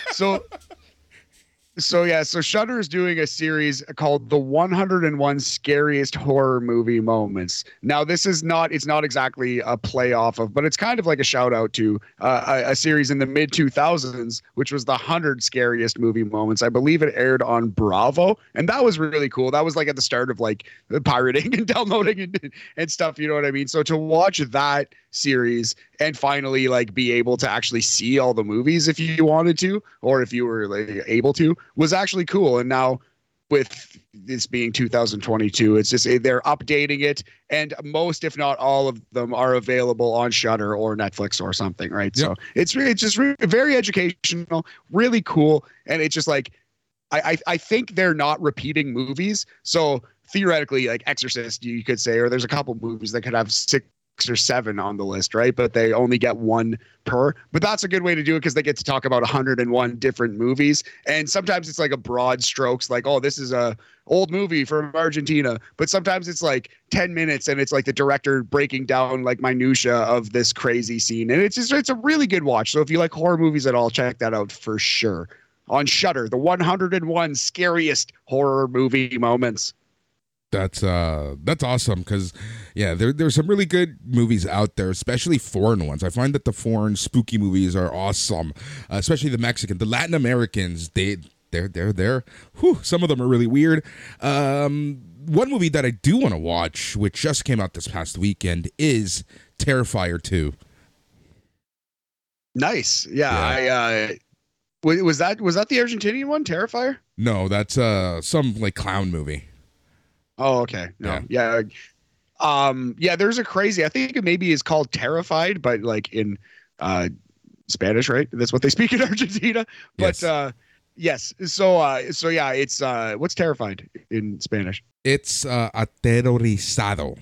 so so yeah, so Shudder is doing a series called "The 101 Scariest Horror Movie Moments." Now, this is not it's not exactly a playoff of, but it's kind of like a shout out to uh, a, a, series in the mid 2000s, which was the 100 Scariest Movie Moments. I believe it aired on Bravo, and that was really cool. That was like at the start of like pirating and downloading and, and stuff. You know what I mean? So to watch that series and finally like be able to actually see all the movies if you wanted to or if you were like, able to was actually cool. And now with this being 2022 it's just eh, they're updating it. And most if not all of them are available on Shudder or Netflix or something right? Yep. so it's really it's just really, very educational really cool. And it's just like I, I I think they're not repeating movies. So theoretically like Exorcist you could say or there's a couple movies that could have six or seven on the list, right? But they only get one per. But that's a good way to do it because they get to talk about 101 different movies. And sometimes it's like a broad strokes, like, oh, this is a old movie from Argentina. But sometimes it's like 10 minutes and it's like the director breaking down like minutia of this crazy scene. And it's just it's a really good watch. So if you like horror movies at all, check that out for sure. On Shudder, the 101 scariest horror movie moments. That's uh that's awesome because yeah, there there's some really good movies out there, especially foreign ones. I find that the foreign spooky movies are awesome, uh, especially the Mexican, the Latin Americans. They they're they're they're whew, some of them are really weird. Um, one movie that I do want to watch, which just came out this past weekend, is Terrifier two. Nice, yeah. yeah. I uh, was that was that the Argentinian one, Terrifier? No, that's uh some like clown movie. Oh, okay. No, yeah. yeah. Um, yeah, there's a crazy, I think it maybe is called Terrified, but like in uh Spanish, right? That's what they speak in Argentina. But yes. uh yes. So uh so yeah, it's uh what's terrified in Spanish? It's uh aterrorizado.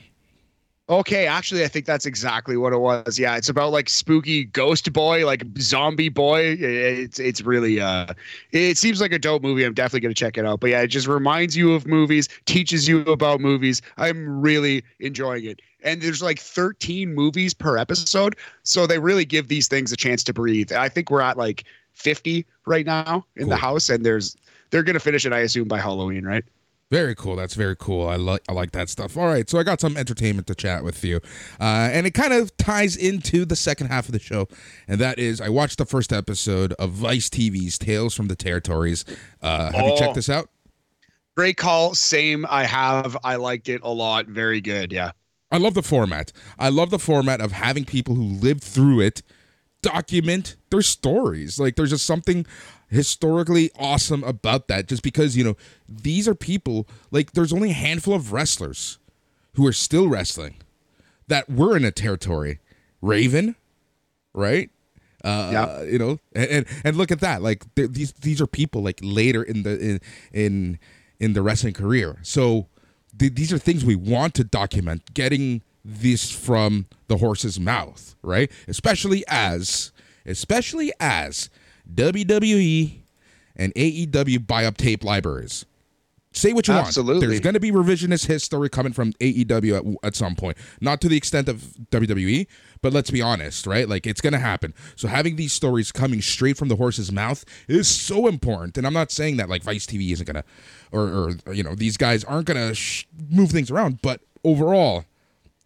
Okay, actually, I think that's exactly what it was. Yeah, it's about like spooky ghost boy, like zombie boy. It's it's really uh, it seems like a dope movie. I'm definitely gonna check it out. But yeah, it just reminds you of movies, teaches you about movies. I'm really enjoying it. And there's like 13 movies per episode, so they really give these things a chance to breathe. I think we're at like 50 right now in cool. the house, and there's they're gonna finish it, I assume, by Halloween, right? Very cool. That's very cool. I like I like that stuff. All right, so I got some entertainment to chat with you, uh, and it kind of ties into the second half of the show, and that is I watched the first episode of Vice TV's Tales from the Territories. Uh, have oh, you checked oh. this out? Great call. Same. I have. I liked it a lot. Very good. Yeah. I love the format. I love the format of having people who lived through it document their stories. Like there's just something historically awesome about that just because, you know, these are people like there's only a handful of wrestlers who are still wrestling that were in a territory. Raven, right? Uh, yeah. you know, and, and, and look at that. Like these these are people like later in the in in in the wrestling career. So th- these are things we want to document. Getting this from the horse's mouth, right? Especially as especially as WWE and AEW buy up tape libraries. Say what you Absolutely. want. There's going to be revisionist history coming from AEW at, at some point. Not to the extent of WWE, but let's be honest, right? Like it's going to happen. So having these stories coming straight from the horse's mouth is so important. And I'm not saying that like Vice TV isn't going to, or, or, you know, these guys aren't going to sh- move things around, but overall,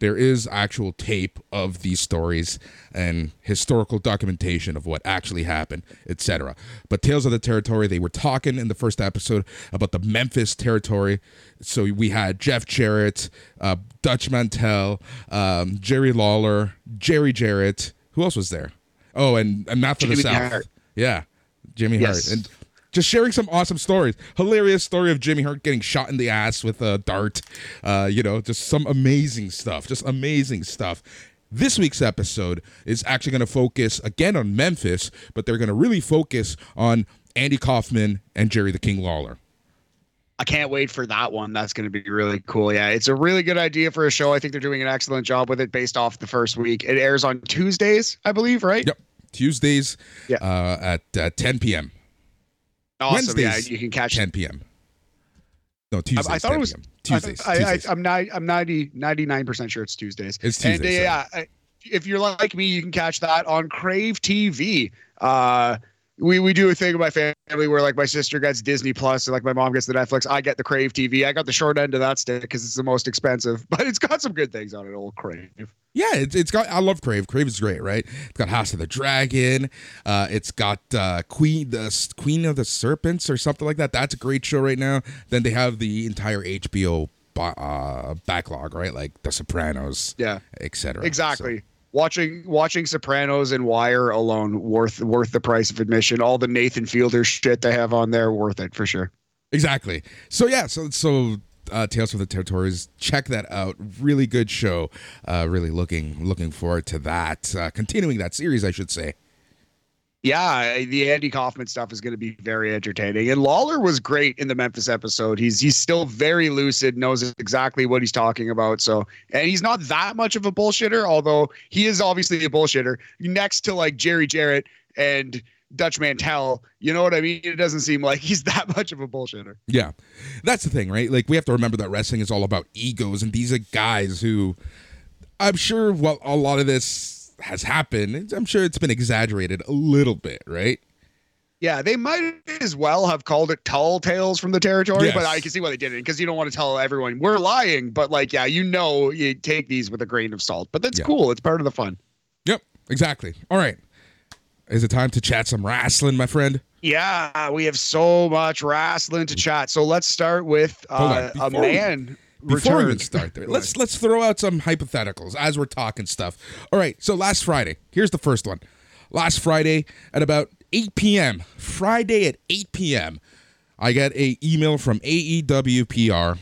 there is actual tape of these stories and historical documentation of what actually happened, etc. But Tales of the Territory, they were talking in the first episode about the Memphis territory. So we had Jeff Jarrett, uh, Dutch Mantell, um, Jerry Lawler, Jerry Jarrett. Who else was there? Oh, and, and Mouth of the South. Hart. Yeah, Jimmy yes. Hart. And just sharing some awesome stories. Hilarious story of Jimmy Hart getting shot in the ass with a dart. Uh, you know, just some amazing stuff. Just amazing stuff. This week's episode is actually going to focus again on Memphis, but they're going to really focus on Andy Kaufman and Jerry the King Lawler. I can't wait for that one. That's going to be really cool. Yeah, it's a really good idea for a show. I think they're doing an excellent job with it based off the first week. It airs on Tuesdays, I believe, right? Yep. Tuesdays yeah. uh, at uh, 10 p.m. Awesome. Wednesdays, yeah, you can catch 10 p.m. No, Tuesdays. I, I thought it was PM. Tuesdays. I, Tuesdays. I, am not. I'm 90 99 percent sure it's Tuesdays. It's Tuesdays. And, uh, yeah, if you're like me, you can catch that on Crave TV. Uh, we we do a thing in my family where like my sister gets Disney Plus and like my mom gets the Netflix. I get the Crave TV. I got the short end of that stick because it's the most expensive, but it's got some good things on it. Old Crave. Yeah, it's, it's got. I love Crave. Crave is great, right? It's got House of the Dragon. Uh, it's got uh, Queen the Queen of the Serpents or something like that. That's a great show right now. Then they have the entire HBO uh, backlog, right? Like The Sopranos, yeah, etc. Exactly. So watching watching Sopranos and Wire alone worth worth the price of admission. All the Nathan Fielder shit they have on there worth it for sure. Exactly. So yeah, so so uh, Tales from the Territories. Check that out. Really good show. Uh, really looking looking forward to that. Uh, continuing that series, I should say. Yeah, the Andy Kaufman stuff is going to be very entertaining. And Lawler was great in the Memphis episode. He's he's still very lucid, knows exactly what he's talking about. So, and he's not that much of a bullshitter, although he is obviously a bullshitter. Next to like Jerry Jarrett and Dutch Mantell, you know what I mean? It doesn't seem like he's that much of a bullshitter. Yeah. That's the thing, right? Like we have to remember that wrestling is all about egos and these are guys who I'm sure well a lot of this has happened, I'm sure it's been exaggerated a little bit, right? Yeah, they might as well have called it tall tales from the territory, yes. but I can see why they didn't because you don't want to tell everyone we're lying. But like, yeah, you know, you take these with a grain of salt, but that's yeah. cool. It's part of the fun. Yep, exactly. All right, is it time to chat some wrestling, my friend? Yeah, we have so much wrestling to chat. So let's start with uh, a man before we even start there, let's let's throw out some hypotheticals as we're talking stuff. All right, so last Friday, here's the first one. Last Friday at about 8 p.m. Friday at 8 p.m. I get a email from AEWPR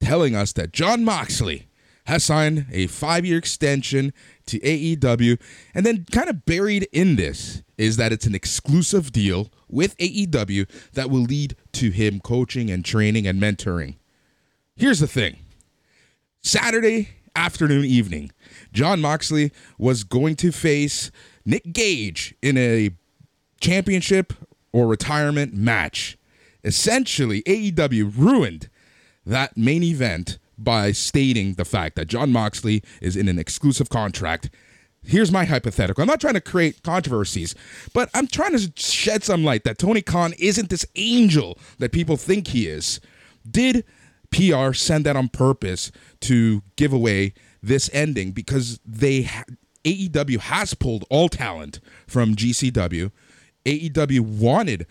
telling us that Jon Moxley has signed a five-year extension to AEW, and then kind of buried in this is that it's an exclusive deal with AEW that will lead to him coaching and training and mentoring. Here's the thing Saturday afternoon, evening, Jon Moxley was going to face Nick Gage in a championship or retirement match. Essentially, AEW ruined that main event by stating the fact that Jon Moxley is in an exclusive contract. Here's my hypothetical. I'm not trying to create controversies, but I'm trying to shed some light that Tony Khan isn't this angel that people think he is. Did PR send that on purpose to give away this ending because they AEW has pulled all talent from GCW. AEW wanted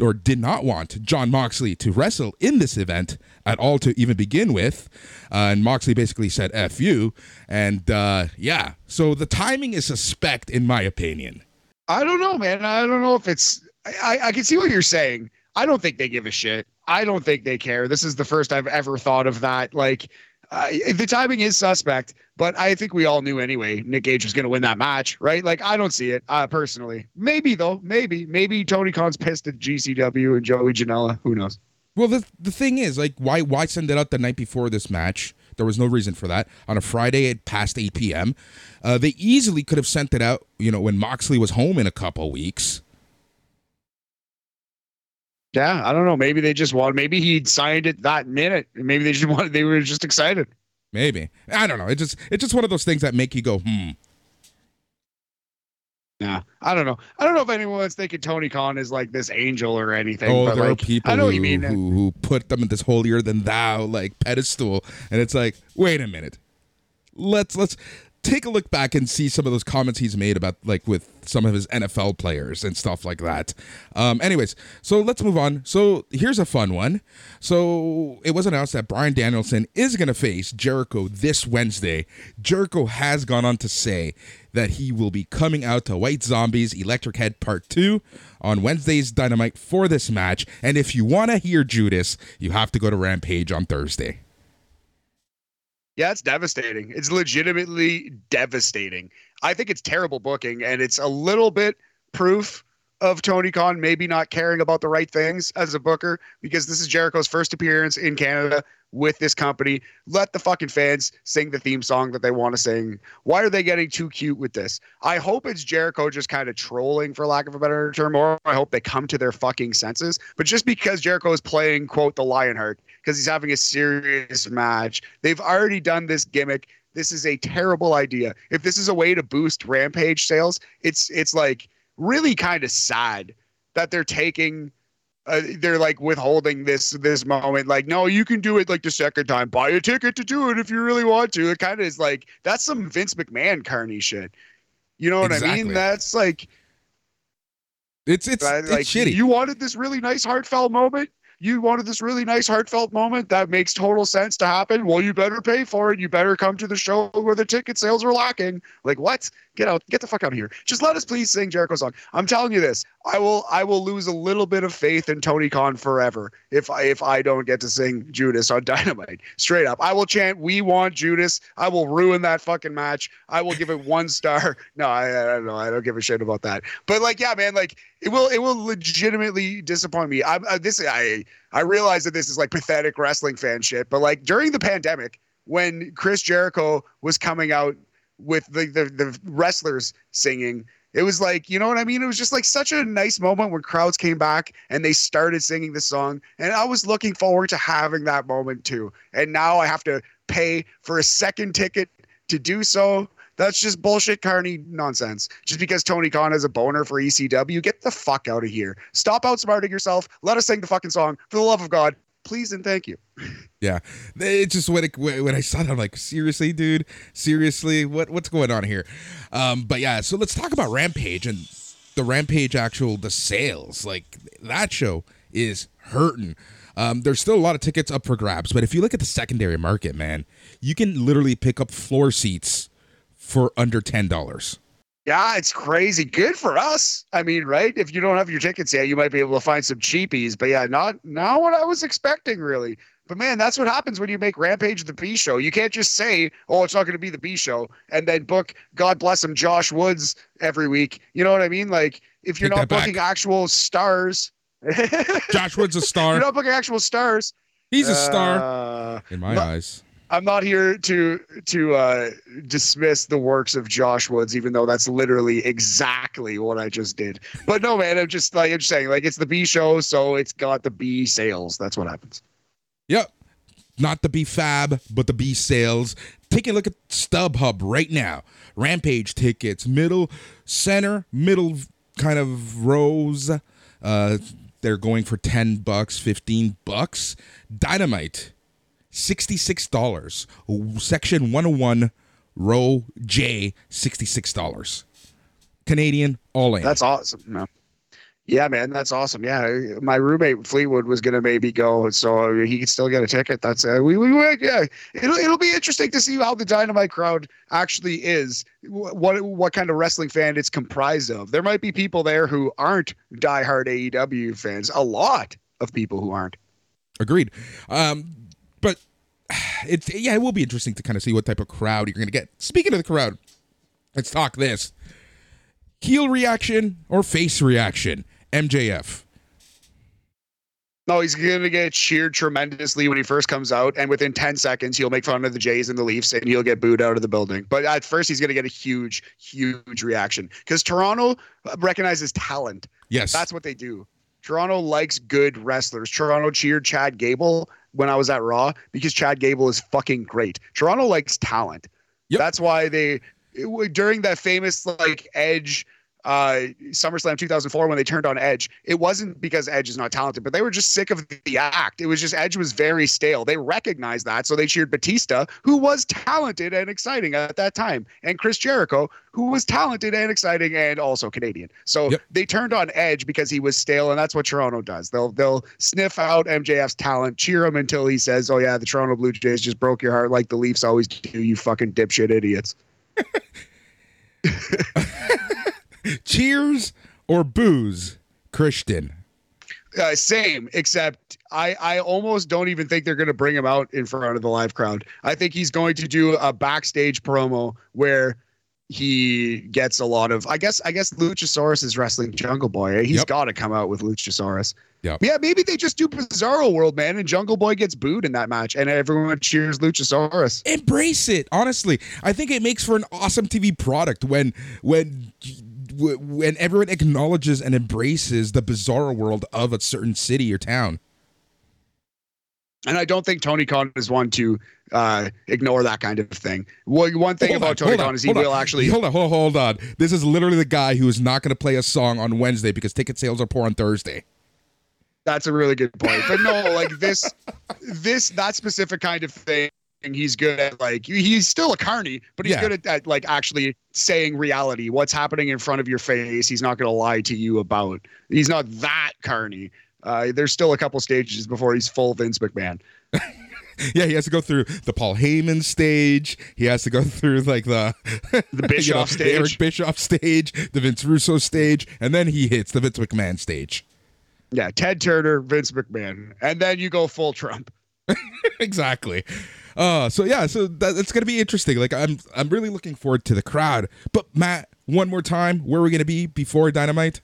or did not want John Moxley to wrestle in this event at all to even begin with. Uh, and Moxley basically said, F you. And uh, yeah, so the timing is suspect, in my opinion. I don't know, man. I don't know if it's. I, I can see what you're saying. I don't think they give a shit. I don't think they care. This is the first I've ever thought of that. Like, uh, the timing is suspect, but I think we all knew anyway Nick Gage was going to win that match, right? Like, I don't see it uh, personally. Maybe though, maybe, maybe Tony Khan's pissed at GCW and Joey Janela. Who knows? Well, the the thing is, like, why why send it out the night before this match? There was no reason for that on a Friday at past 8 p.m. Uh, they easily could have sent it out, you know, when Moxley was home in a couple weeks. Yeah, I don't know. Maybe they just wanted. Maybe he signed it that minute. Maybe they just wanted. They were just excited. Maybe I don't know. It just it's just one of those things that make you go hmm. Yeah, I don't know. I don't know if anyone's thinking Tony Khan is like this angel or anything. Oh, there like, are people I know who, you mean. Who, who put them in this holier than thou like pedestal, and it's like, wait a minute, let's let's take a look back and see some of those comments he's made about like with some of his NFL players and stuff like that. Um, anyways, so let's move on. So here's a fun one. So it was announced that Bryan Danielson is going to face Jericho this Wednesday. Jericho has gone on to say that he will be coming out to White Zombies Electric Head Part 2 on Wednesday's Dynamite for this match. And if you want to hear Judas, you have to go to Rampage on Thursday. Yeah, it's devastating. It's legitimately devastating. I think it's terrible booking, and it's a little bit proof of Tony Khan maybe not caring about the right things as a booker because this is Jericho's first appearance in Canada with this company. Let the fucking fans sing the theme song that they want to sing. Why are they getting too cute with this? I hope it's Jericho just kind of trolling, for lack of a better term, or I hope they come to their fucking senses. But just because Jericho is playing, quote, the Lionheart, because he's having a serious match, they've already done this gimmick. This is a terrible idea. If this is a way to boost Rampage sales, it's it's like really kind of sad that they're taking uh, they're like withholding this this moment. Like no you can do it like the second time. Buy a ticket to do it if you really want to. It kind of is like that's some vince mcmahon carney shit. You know what exactly. i mean? That's like it's it's, like it's shitty. you wanted this really nice heartfelt moment you wanted this really nice heartfelt moment that makes total sense to happen. Well, you better pay for it. You better come to the show where the ticket sales are lacking. Like what? Get out, get the fuck out of here. Just let us please sing Jericho's song. I'm telling you this. I will I will lose a little bit of faith in Tony Khan forever if I if I don't get to sing Judas on Dynamite. Straight up. I will chant We want Judas. I will ruin that fucking match. I will give it one star. No, I, I don't know. I don't give a shit about that. But like, yeah, man, like it will it will legitimately disappoint me. I, I this I I realize that this is like pathetic wrestling fan shit, but like during the pandemic when Chris Jericho was coming out with the, the the wrestlers singing it was like you know what i mean? It was just like such a nice moment when crowds came back and they started singing the song and i was looking forward to having that moment too. And now i have to pay for a second ticket to do so that's just bullshit carney nonsense. Just because tony khan has a boner for ecw get the fuck out of here. Stop outsmarting yourself. Let us sing the fucking song for the love of god. Please and thank you. Yeah, it's just when it, when I saw that, I'm like, seriously, dude, seriously, what what's going on here? Um, but yeah, so let's talk about Rampage and the Rampage actual the sales. Like that show is hurting. Um, there's still a lot of tickets up for grabs, but if you look at the secondary market, man, you can literally pick up floor seats for under ten dollars. Yeah, it's crazy. Good for us. I mean, right? If you don't have your tickets yet, you might be able to find some cheapies. But yeah, not not what I was expecting really. But man, that's what happens when you make Rampage the B show. You can't just say, "Oh, it's not going to be the B show," and then book God bless him, Josh Woods every week. You know what I mean? Like if you're Take not booking back. actual stars, Josh Woods a star. You're not booking actual stars. He's a star uh, in my eyes. I'm not here to to uh, dismiss the works of Josh Woods, even though that's literally exactly what I just did. But no, man, I'm just like I'm just saying, like it's the B show, so it's got the B sales. That's what happens. Yep. Not the B Fab, but the B sales. Take a look at StubHub right now. Rampage tickets, middle, center, middle kind of rows. Uh, they're going for 10 bucks, 15 bucks. Dynamite, $66. Section 101, row J, $66. Canadian, all in. That's awesome. No. Yeah, man, that's awesome. Yeah, my roommate Fleetwood was gonna maybe go, so he could still get a ticket. That's uh, we we yeah. It'll it'll be interesting to see how the Dynamite crowd actually is. What what kind of wrestling fan it's comprised of. There might be people there who aren't diehard AEW fans. A lot of people who aren't. Agreed. Um, it's yeah, it will be interesting to kind of see what type of crowd you're gonna get. Speaking of the crowd, let's talk this heel reaction or face reaction. MJF. No, oh, he's going to get cheered tremendously when he first comes out, and within 10 seconds, he'll make fun of the Jays and the Leafs, and he'll get booed out of the building. But at first, he's going to get a huge, huge reaction because Toronto recognizes talent. Yes. That's what they do. Toronto likes good wrestlers. Toronto cheered Chad Gable when I was at Raw because Chad Gable is fucking great. Toronto likes talent. Yep. That's why they, during that famous like Edge uh, SummerSlam 2004 when they turned on Edge, it wasn't because Edge is not talented, but they were just sick of the act. It was just Edge was very stale. They recognized that, so they cheered Batista, who was talented and exciting at that time, and Chris Jericho, who was talented and exciting and also Canadian. So yep. they turned on Edge because he was stale, and that's what Toronto does. They'll they'll sniff out MJF's talent, cheer him until he says, "Oh yeah, the Toronto Blue Jays just broke your heart like the Leafs always do. You fucking dipshit idiots." Cheers or booze, Christian? Uh, same, except I, I almost don't even think they're going to bring him out in front of the live crowd. I think he's going to do a backstage promo where he gets a lot of. I guess I guess Luchasaurus is wrestling Jungle Boy. He's yep. got to come out with Luchasaurus. Yeah, yeah. Maybe they just do Bizarro World, man, and Jungle Boy gets booed in that match, and everyone cheers Luchasaurus. Embrace it. Honestly, I think it makes for an awesome TV product when when when everyone acknowledges and embraces the bizarre world of a certain city or town. And I don't think Tony Khan is one to uh, ignore that kind of thing. Well, one thing hold about on, Tony Khan on, is he will on. actually hold on, hold, hold on. This is literally the guy who is not going to play a song on Wednesday because ticket sales are poor on Thursday. That's a really good point. But no, like this, this that specific kind of thing he's good at like he's still a carney but he's yeah. good at, at, like actually saying reality what's happening in front of your face he's not going to lie to you about he's not that carney Uh, there's still a couple stages before he's full Vince McMahon. yeah, he has to go through the Paul Heyman stage. He has to go through like the the Bischoff you know, stage, the Eric Bischoff stage, the Vince Russo stage, and then he hits the Vince McMahon stage. Yeah, Ted Turner, Vince McMahon, and then you go full Trump. exactly. Uh, so yeah, so that, it's gonna be interesting. Like I'm, I'm really looking forward to the crowd. But Matt, one more time, where are we gonna be before Dynamite?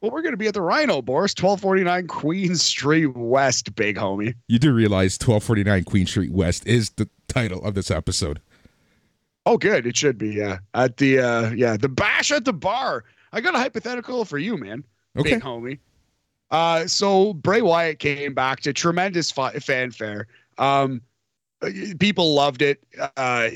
Well, we're going to be at the Rhino, Boris, 1249 Queen Street West, big homie. You do realize 1249 Queen Street West is the title of this episode. Oh, good. It should be, yeah. At the, uh, yeah, the bash at the bar. I got a hypothetical for you, man. Okay. Big homie. Uh, so Bray Wyatt came back to tremendous fa- fanfare. Um, people loved it. Uh,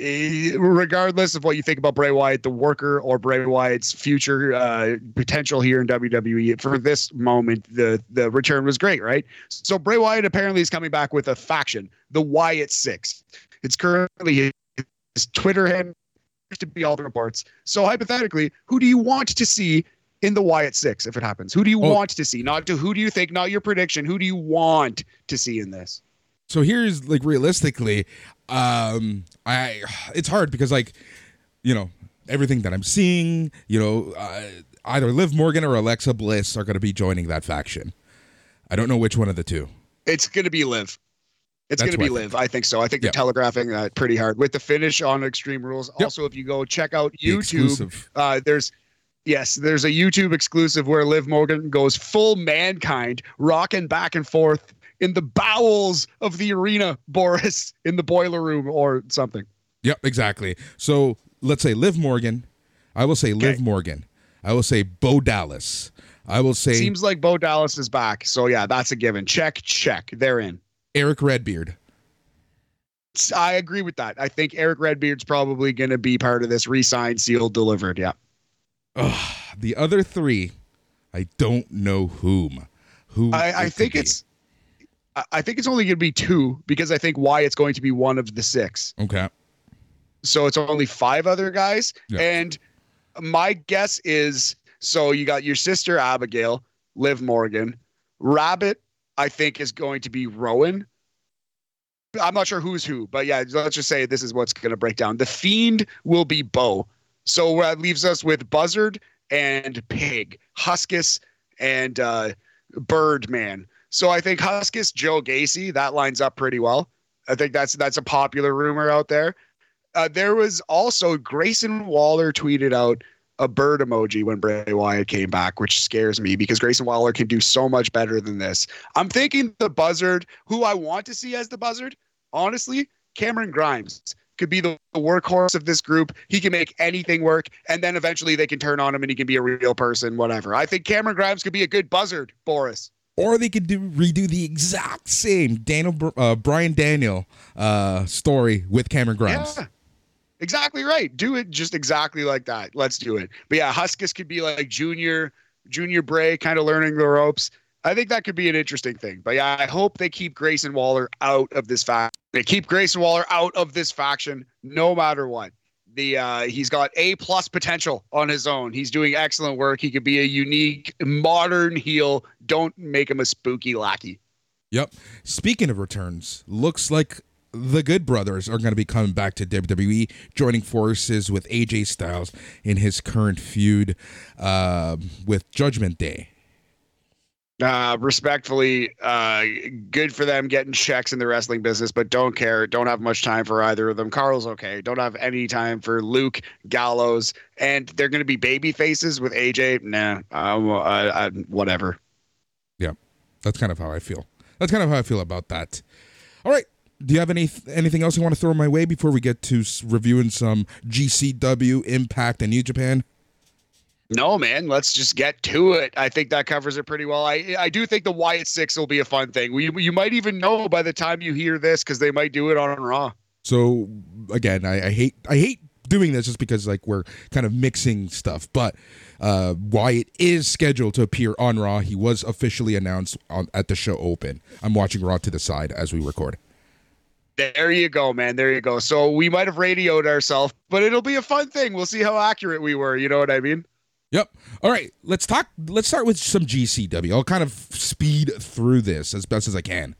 regardless of what you think about Bray Wyatt, the worker, or Bray Wyatt's future uh, potential here in WWE, for this moment, the the return was great, right? So Bray Wyatt apparently is coming back with a faction, the Wyatt Six. It's currently his Twitter handle to be all the reports. So hypothetically, who do you want to see in the Wyatt Six if it happens? Who do you oh. want to see? Not to who do you think? Not your prediction. Who do you want to see in this? So here's like realistically, um, I it's hard because like, you know, everything that I'm seeing, you know, uh, either Liv Morgan or Alexa Bliss are going to be joining that faction. I don't know which one of the two. It's going to be Liv. It's going to be Liv. I think so. I think they're telegraphing that pretty hard with the finish on Extreme Rules. Yep. Also, if you go check out YouTube, uh, there's yes, there's a YouTube exclusive where Liv Morgan goes full mankind, rocking back and forth in the bowels of the arena, Boris, in the boiler room or something. Yep, exactly. So let's say Liv Morgan. I will say okay. Liv Morgan. I will say Bo Dallas. I will say seems like Bo Dallas is back. So yeah, that's a given. Check, check. They're in. Erick Redbeard. I agree with that. I think Erick Redbeard's probably going to be part of this re-signed, sealed, delivered. Yeah. Ugh, the other three, I don't know whom. Who I, I think it's I think it's only going to be two because I think Wyatt's going to be one of the six. Okay. So it's only five other guys. Yeah. And my guess is so you got your sister Abigail, Liv Morgan, Rabbit, I think is going to be Rowan. I'm not sure who's who, but yeah, let's just say this is what's going to break down. The Fiend will be Bo. So that leaves us with Buzzard and Pig, Huskus and uh, Birdman. So I think Huskus Joe Gacy that lines up pretty well. I think that's that's a popular rumor out there. Uh, there was also Grayson Waller tweeted out a bird emoji when Bray Wyatt came back, which scares me because Grayson Waller can do so much better than this. I'm thinking the Buzzard, who I want to see as the Buzzard, honestly, Cameron Grimes could be the workhorse of this group. He can make anything work, and then eventually they can turn on him and he can be a real person, whatever. I think Cameron Grimes could be a good Buzzard, Boris or they could do redo the exact same Daniel uh, Bryan Daniel uh, story with Cameron Grimes. Yeah. Exactly right. Do it just exactly like that. Let's do it. But yeah, Huskus could be like junior, junior Bray, kind of learning the ropes. I think that could be an interesting thing. But yeah, I hope they keep Grayson Waller out of this faction. They keep Grayson Waller out of this faction no matter what the uh, he's got a plus potential on his own. He's doing excellent work. He could be a unique modern heel. Don't make him a spooky lackey. Yep. Speaking of returns, looks like the Good Brothers are going to be coming back to WWE, joining forces with AJ Styles in his current feud uh, with Judgment Day. Uh, respectfully, uh, good for them getting checks in the wrestling business, but don't care. Don't have much time for either of them. Karl's okay. Don't have any time for Luke Gallows, and they're going to be baby faces with AJ. Nah, whatever. Yeah, that's kind of how I feel. That's kind of how I feel about that. All right. Do you have any anything else you want to throw my way before we get to reviewing some GCW, Impact, and New Japan? No, man, let's just get to it. I think that covers it pretty well. I I do think the Wyatt Six will be a fun thing. We, you might even know by the time you hear this because they might do it on Raw. So again, I, I, hate I hate doing this just because like we're kind of mixing stuff. But uh, Wyatt is scheduled to appear on Raw. He was officially announced on, at the show open. I'm watching Raw to the side as we record. There you go, man. There you go. So we might have radioed ourselves, but it'll be a fun thing. We'll see how accurate we were. You know what I mean? Yep. All right. Let's talk. Let's start with some GCW. I'll kind of speed through this as best as I can.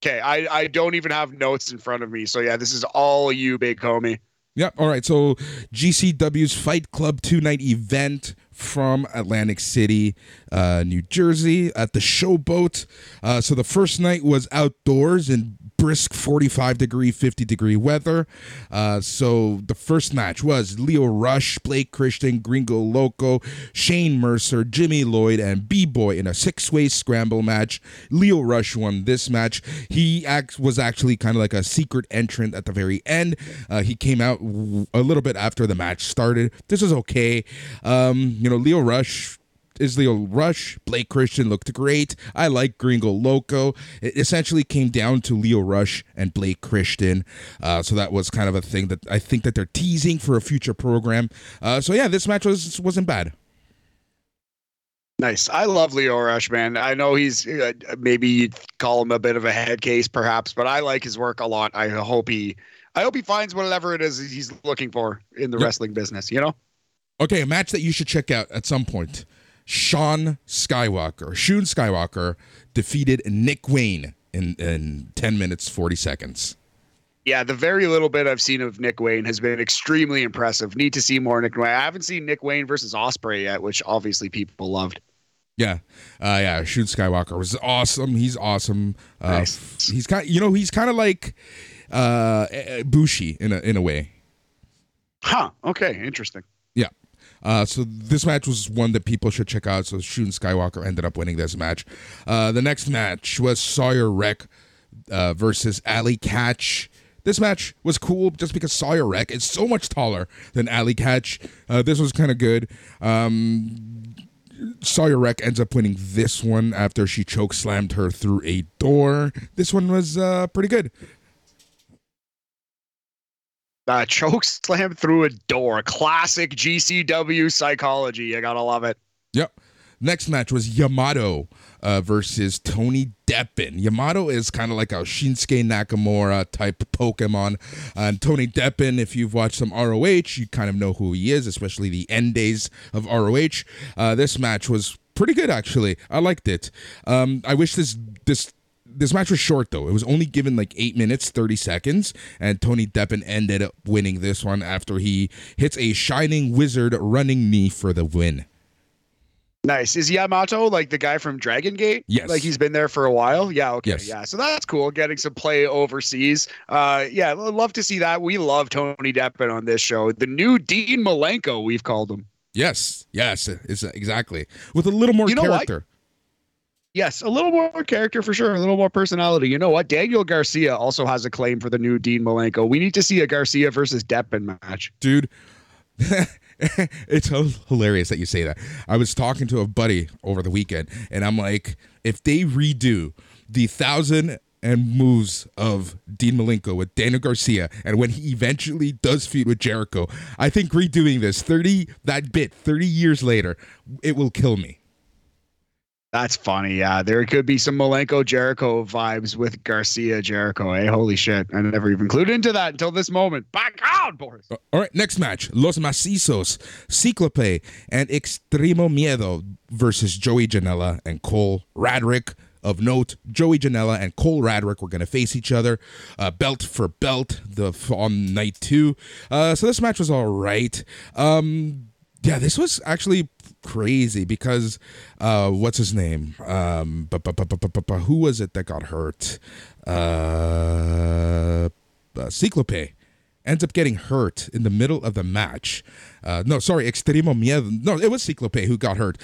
Okay, I, I don't even have notes in front of me. So yeah, this is all you, big homie. Yep. All right. So GCW's Fight Club two night event from Atlantic City, uh, New Jersey, at the Showboat. Uh, so the first night was outdoors in brisk 45 degree, 50 degree weather. Uh, so the first match was Lio Rush, Blake Christian, Gringo Loco, Shane Mercer, Jimmy Lloyd, and B Boy in a six way scramble match. Lio Rush won this match. He act- was actually kind of like a secret entrant at the very end. Uh, he came out a little bit after the match started. This was okay. Um, you know, Lio Rush Lio Rush, Blake Christian looked great. I like Gringo Loco. It essentially came down to Lio Rush and Blake Christian. Uh, so that was kind of a thing that I think that they're teasing for a future program. Uh, so yeah, this match was wasn't bad. Nice. I love Lio Rush, man. I know he's uh, maybe you'd call him a bit of a head case, perhaps, but I like his work a lot. I hope he, I hope he finds whatever it is he's looking for in the yep. wrestling business. You know. Okay, a match that you should check out at some point. Sean Skywalker, Shun Skywalker defeated Nick Wayne in, in 10 minutes, 40 seconds. Yeah, the very little bit I've seen of Nick Wayne has been extremely impressive. Need to see more Nick Wayne. I haven't seen Nick Wayne versus Ospreay yet, which obviously people loved. Yeah, uh, yeah. Shun Skywalker was awesome. He's awesome. Uh, nice. He's kind, you know, he's kind of like uh, Bushi in a in a way. Huh. Okay. Interesting. Uh, so this match was one that people should check out. So Shun Skywalker ended up winning this match. Uh, the next match was Sawyer Wreck uh, versus Allie Katch. This match was cool just because Sawyer Wreck is so much taller than Allie Katch. Uh, this was kind of good. Um, Sawyer Wreck ends up winning this one after she choke slammed her through a door. This one was uh, pretty good uh, choke slam through a door. Classic GCW psychology. I gotta love it. Yep. Next match was Yamato uh, versus Tony Deppen. Yamato is kind of like a Shinsuke Nakamura type Pokemon. And Tony Deppen, if you've watched some ROH, you kind of know who he is, especially the end days of ROH. Uh, this match was pretty good, actually. I liked it. Um, I wish this this this match was short though. It was only given like eight minutes, 30 seconds, and Tony Deppen ended up winning this one after he hits a shining wizard running knee for the win. Nice. Is Yamato like the guy from Dragon Gate? Yes. Like he's been there for a while? Yeah. Okay. Yes. Yeah. So that's cool. Getting some play overseas. Uh, yeah. Love to see that. We love Tony Deppen on this show. The new Dean Malenko, we've called him. Yes. Yes. It's exactly with a little more you know character. What? Yes, a little more character for sure, a little more personality. You know what? Daniel Garcia also has a claim for the new Dean Malenko. We need to see a Garcia versus Deppen match. Dude, it's hilarious that you say that. I was talking to a buddy over the weekend, and I'm like, if they redo the thousand and moves of Dean Malenko with Daniel Garcia, and when he eventually does feud with Jericho, I think redoing this 30 that bit 30 years later, it will kill me. That's funny. Yeah, there could be some Malenko Jericho vibes with Garcia Jericho. Eh? Holy shit! I never even clued into that until this moment. Back on, Boris. Uh, all right, next match: Los Macizos, Ciclope, and Extremo Miedo versus Joey Janela and Cole Radrick. Of note, Joey Janela and Cole Radrick were going to face each other, uh, belt for belt, the on night two. Uh, so this match was all right. Um, yeah, this was actually crazy because uh, what's his name? Um, who was it that got hurt? Uh, uh, Ciclope ends up getting hurt in the middle of the match. Uh, no, sorry, Extremo Miedo. No, it was Ciclope who got hurt.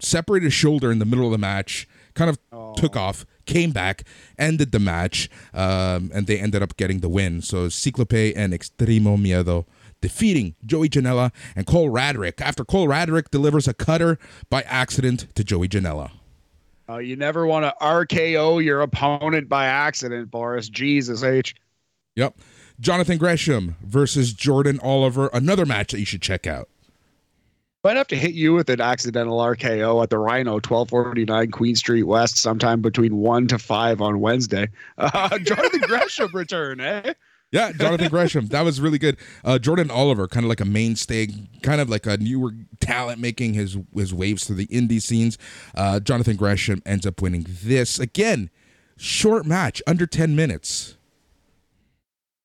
Separated his shoulder in the middle of the match, kind of took off, came back, ended the match, um, and they ended up getting the win. So Ciclope and Extremo Miedo defeating Joey Janela and Cole Radrick after Cole Radrick delivers a cutter by accident to Joey Janela. Uh, you never want to RKO your opponent by accident, Boris. Jesus H. Yep. Jonathan Gresham versus Jordan Oliver, another match that you should check out. Might have to hit you with an accidental RKO at the Rhino, 1249 Queen Street West, sometime between 1 to 5 on Wednesday. Uh, Jonathan Gresham return, eh? Yeah, Jonathan Gresham. That was really good. Uh, Jordan Oliver, kind of like a mainstay, kind of like a newer talent making his his waves through the indie scenes. Uh, Jonathan Gresham ends up winning this again. Short match, under ten minutes.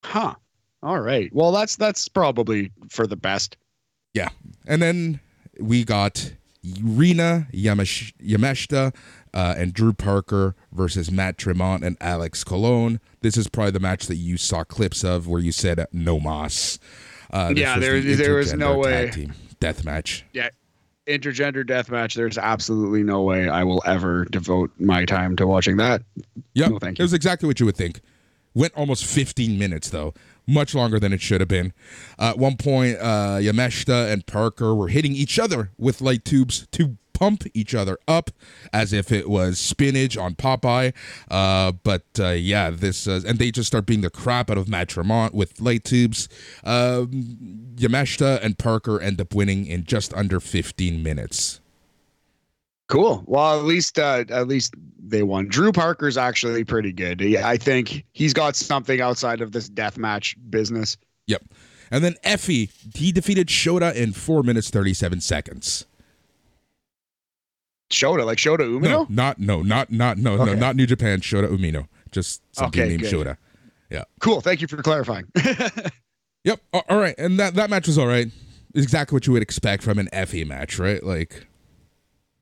Huh. All right. Well, that's that's probably for the best. Yeah, and then we got Rina Yamesh- Yamashita uh, and Drew Parker versus Matt Tremont and Alex Colon. This is probably the match that you saw clips of where you said no mas. Uh, yeah, there, the there was no way. Team death match. Yeah, intergender death match. There's absolutely no way I will ever devote my time to watching that. Yeah, no, thank you. It was exactly what you would think. Went almost 15 minutes though, much longer than it should have been. Uh, at one point, uh, Yamashita and Parker were hitting each other with light tubes to pump each other up as if it was spinach on Popeye. Uh, but uh, yeah, this uh, and they just start beating the crap out of Matt Tremont with light tubes. Um, Yamashita and Parker end up winning in just under 15 minutes. Cool. Well, at least uh, at least they won. Drew Parker's actually pretty good. I think he's got something outside of this death match business. Yep. And then Effy, he defeated Shota in four minutes thirty seven seconds. Shota, like Shota Umino? No, not no, not not no, okay. no, not New Japan Shota Umino. Just something okay, named good. Shota. Yeah. Cool. Thank you for clarifying. yep. All right. And that that match was all right. Exactly what you would expect from an Effy match, right? Like.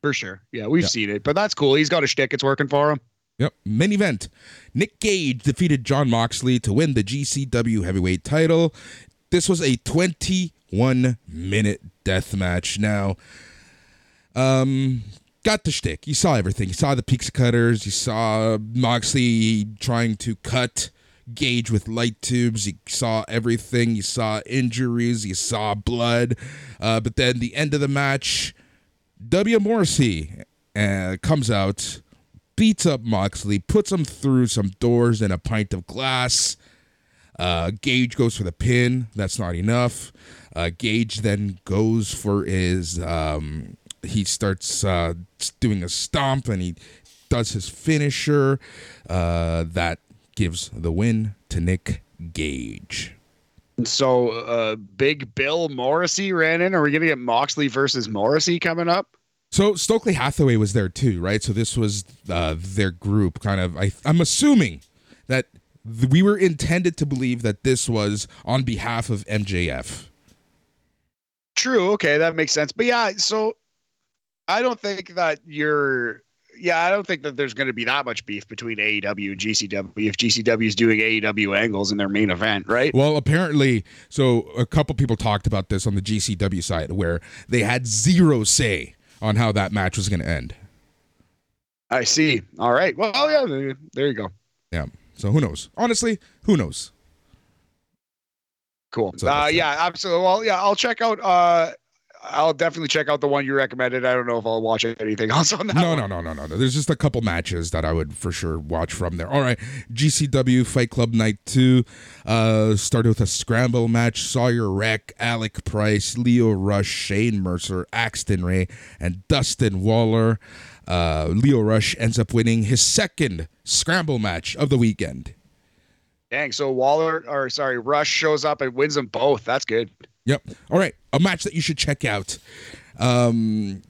For sure. Yeah, we've seen it, but that's cool. He's got a shtick. It's working for him. Yep. Main event. Nick Gage defeated Jon Moxley to win the GCW heavyweight title. This was a 21 minute death match. Now, um, got the shtick. You saw everything. You saw the pizza cutters. You saw Moxley trying to cut Gage with light tubes. You saw everything. You saw injuries. You saw blood. Uh, but then the end of the match, W. Morrissey uh, comes out, beats up Moxley, puts him through some doors and a pint of glass. Uh, Gage goes for the pin. That's not enough. Uh, Gage then goes for his um, he starts uh, doing a stomp and he does his finisher. Uh, that gives the win to Nick Gage. So, uh, Big Bill Morrissey ran in. Are we going to get Moxley versus Morrissey coming up? So Stokely Hathaway was there too, right? So this was uh, their group, kind of. I, I'm assuming that we were intended to believe that this was on behalf of MJF. True. Okay, that makes sense. But yeah, so I don't think that you're. Yeah, I don't think that there's going to be that much beef between AEW and GCW if GCW is doing AEW angles in their main event, right? Well, apparently, so a couple people talked about this on the GCW side where they had zero say on how that match was going to end. I see. All right. Well, yeah, there you go. Yeah. So who knows? Honestly, who knows? Cool. So uh, yeah, absolutely. Well, yeah, I'll check out uh I'll definitely check out the one you recommended. I don't know if I'll watch anything else on that. No, one. no, no, no, no, no. There's just a couple matches that I would for sure watch from there. All right, GCW Fight Club Night Two uh, started with a scramble match. Sawyer Wreck, Alec Price, Lio Rush, Shane Mercer, Axton Ray, and Dustin Waller. Uh, Lio Rush ends up winning his second scramble match of the weekend. Dang! So Waller, or sorry, Rush shows up and wins them both. That's good. Yep. All right. A match that you should check out. Um,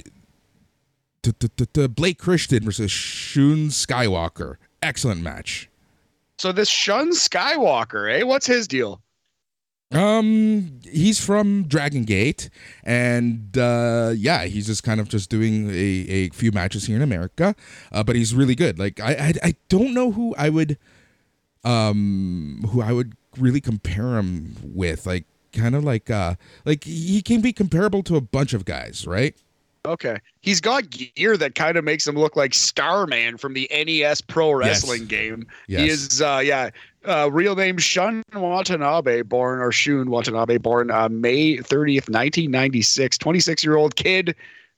Blake Christian versus Shun Skywalker. Excellent match. So this Shun Skywalker, eh? What's his deal? Um, he's from Dragon Gate, and uh, yeah, he's just kind of just doing a, a few matches here in America, uh, but he's really good. Like I, I, I don't know who I would, um, who I would really compare him with. Like kind of like uh like he can be comparable to a bunch of guys, right? Okay. He's got gear that kind of makes him look like Starman from the NES Pro Wrestling yes. game. Yes. He is uh yeah, uh real name Shun Watanabe, born or Shun Watanabe, born uh May 30th, 1996, 26-year-old kid.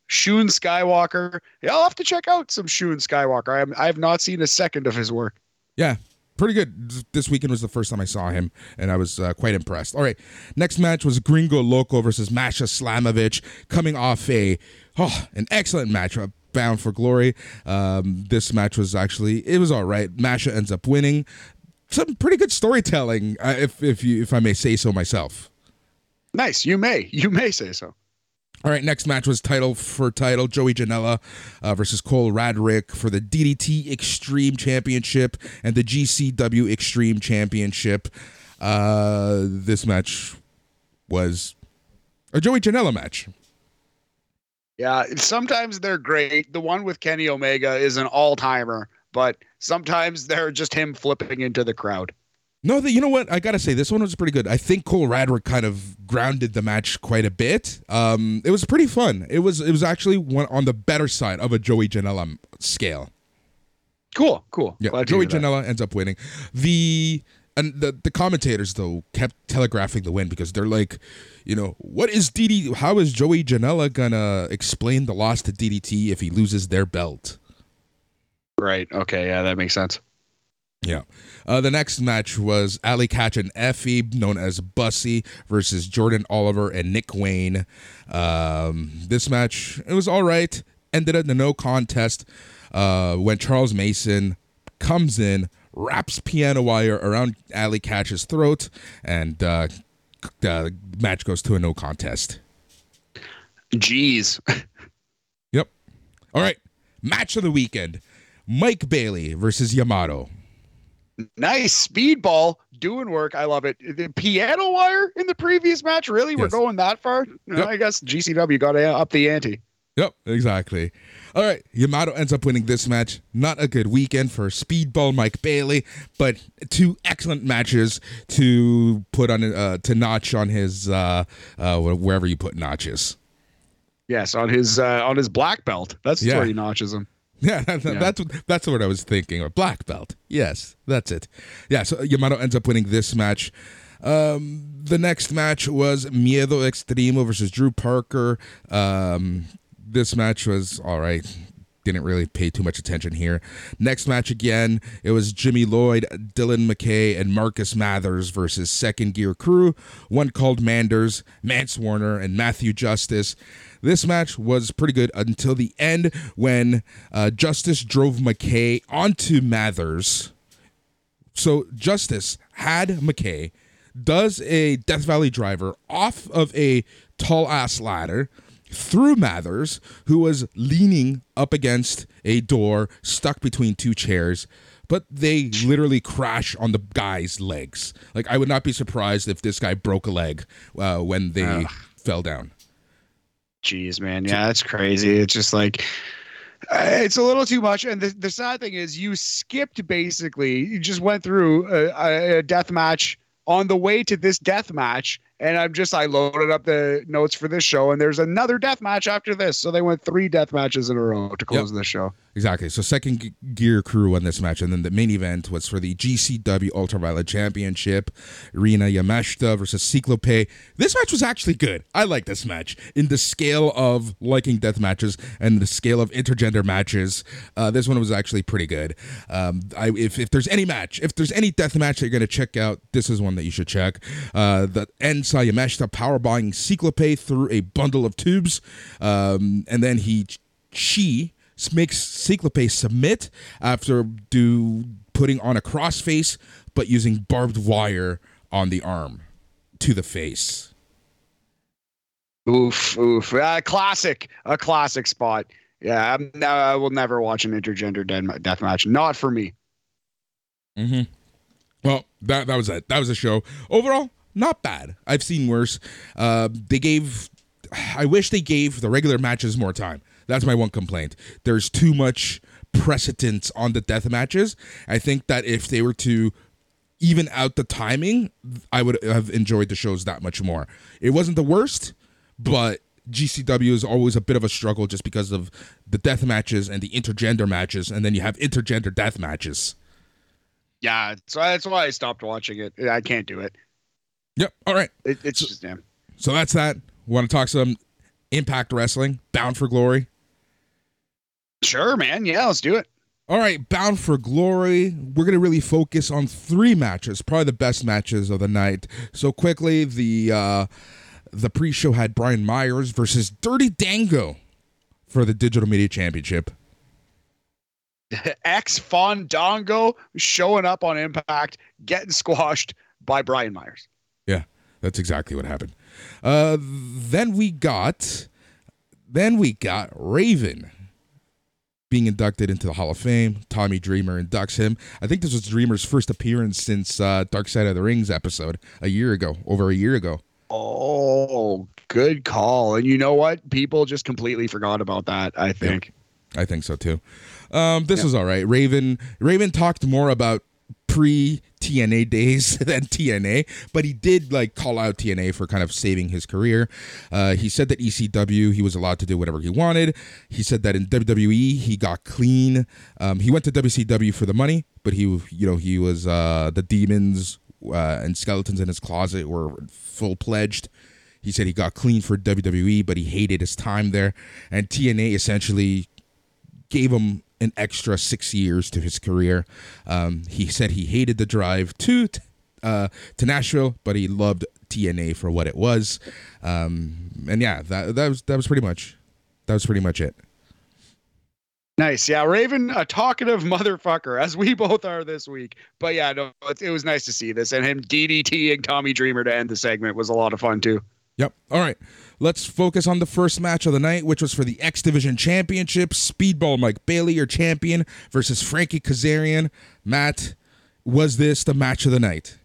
Shun Skywalker. Yeah, I'll have to check out some Shun Skywalker. I, am, I have not seen a second of his work. Yeah, pretty good. This weekend was the first time I saw him, and I was uh, quite impressed. All right, next match was Gringo Loco versus Masha Slamovich, coming off a oh an excellent match. Uh, bound for glory. Um, this match was actually it was all right. Masha ends up winning. some pretty good storytelling, uh, if if you if I may say so myself. Nice. You may. You may say so. All right, next match was title for title Joey Janela uh, versus Cole Radrick for the DDT Extreme Championship and the GCW Extreme Championship. Uh, this match was a Joey Janela match. Yeah, sometimes they're great. The one with Kenny Omega is an all timer, but sometimes they're just him flipping into the crowd. No, the, you know what? I gotta say this one was pretty good. I think Cole Radrick kind of grounded the match quite a bit. Um, it was pretty fun. It was it was actually one on the better side of a Joey Janela scale. Cool, cool. Yeah, Glad Joey. Janela ends up winning. The and the the commentators though kept telegraphing the win because they're like, you know, what is DD? How is Joey Janela gonna explain the loss to DDT if he loses their belt? Right. Okay. Yeah, that makes sense. Yeah. Uh, the next match was Allie Katch and Effy, known as Bussy, versus Jordan Oliver and Nick Wayne. Um, this match, it was all right. Ended in a no contest uh, when Charles Mason comes in, wraps piano wire around Allie Katch's throat, and uh, the match goes to a no contest. Jeez. Yep. All right. Match of the weekend Mike Bailey versus Yamato. Nice speedball doing work. I love it. The piano wire in the previous match. Really, we're going that far. Yep. I guess GCW got to up the ante. Yep, exactly. All right, Yamato ends up winning this match. Not a good weekend for Speedball Mike Bailey, but two excellent matches to put on uh, to notch on his uh, uh, wherever you put notches. Yes, on his uh, on his black belt. That's Yeah. where he notches him. Yeah, that's that's what, that's what I was thinking. A black belt. Yes, that's it. Yeah, so Yamato ends up winning this match. Um, the next match was Miedo Extremo versus Drew Parker. Um, this match was all right. Didn't really pay too much attention here. Next match again, it was Jimmy Lloyd, Dylan McKay, and Marcus Mathers versus Second Gear Crew. One called Manders, Mance Warner, and Matthew Justice. This match was pretty good until the end when uh, Justice drove McKay onto Mathers. So Justice had McKay, does a Death Valley driver off of a tall ass ladder through Mathers, who was leaning up against a door stuck between two chairs. But they literally crash on the guy's legs. Like I would not be surprised if this guy broke a leg uh, when they Ugh. fell down. Jeez, man. Yeah, that's crazy. It's just like uh, it's a little too much. And the, the sad thing is, you skipped basically. You just went through a, a, a death match on the way to this death match. And I'm just I loaded up the notes for this show, and there's another death match after this. So they went three death matches in a row to close this show. Exactly. So second G- gear crew won this match, and then the main event was for the GCW Ultraviolet Championship. Rina Yamashita versus Cyclope. This match was actually good. I like this match in the scale of liking death matches and the scale of intergender matches. Uh, this one was actually pretty good. Um, I, if if there's any match, if there's any death match that you're gonna check out, this is one that you should check. Uh, the Ensa Yamashita powerbombing Cyclope through a bundle of tubes, um, and then he she makes Cyclope submit after do putting on a crossface, but using barbed wire on the arm to the face. Oof, oof. Uh, classic, a classic spot. Yeah, I'm, I will never watch an intergender death match. Not for me. Mm-hmm. Well, that that was it. That was a show. Overall, not bad. I've seen worse. Uh, they gave. I wish they gave the regular matches more time. That's my one complaint. There's too much precedence on the death matches. I think that if they were to even out the timing, I would have enjoyed the shows that much more. It wasn't the worst, but GCW is always a bit of a struggle just because of the death matches and the intergender matches, and then you have intergender death matches. Yeah, so that's why I stopped watching it. I can't do it. Yep. All right. it it's just damn. So that's that. Want to talk some Impact Wrestling, Bound for Glory? Sure, man. Yeah, let's do it. All right, Bound for Glory. We're going to really focus on three matches, probably the best matches of the night. So quickly, the uh, the pre-show had Brian Myers versus Dirty Dango for the Digital Media Championship. ex Fandango showing up on Impact, getting squashed by Brian Myers. That's exactly what happened. Uh, then we got, then we got Raven being inducted into the Hall of Fame. Tommy Dreamer inducts him. I think this was Dreamer's first appearance since uh, Dark Side of the Rings episode a year ago, over a year ago. Oh, good call. And you know what? People just completely forgot about that. I think. Yeah, I think so too. Um, this yeah. was all right. Raven Raven talked more about pre TNA days than TNA, but he did like call out TNA for kind of saving his career. Uh, he said that ECW he was allowed to do whatever he wanted. He said that in WWE he got clean. Um, he went to WCW for the money, but he you know he was uh, the demons uh, and skeletons in his closet were full pledged. He said he got clean for WWE, but he hated his time there, and TNA essentially gave him an extra six years to his career. Um, he said he hated the drive to uh, to Nashville, but he loved TNA for what it was. Um, and yeah, that that was that was pretty much that was pretty much it. Nice, yeah, Raven, a talkative motherfucker, as we both are this week. But yeah, no, it, it was nice to see this, and him DDTing Tommy Dreamer to end the segment was a lot of fun too. Yep. All right. Let's focus on the first match of the night, which was for the X Division Championship. Speedball Mike Bailey, your champion, versus Frankie Kazarian. Matt, was this the match of the night?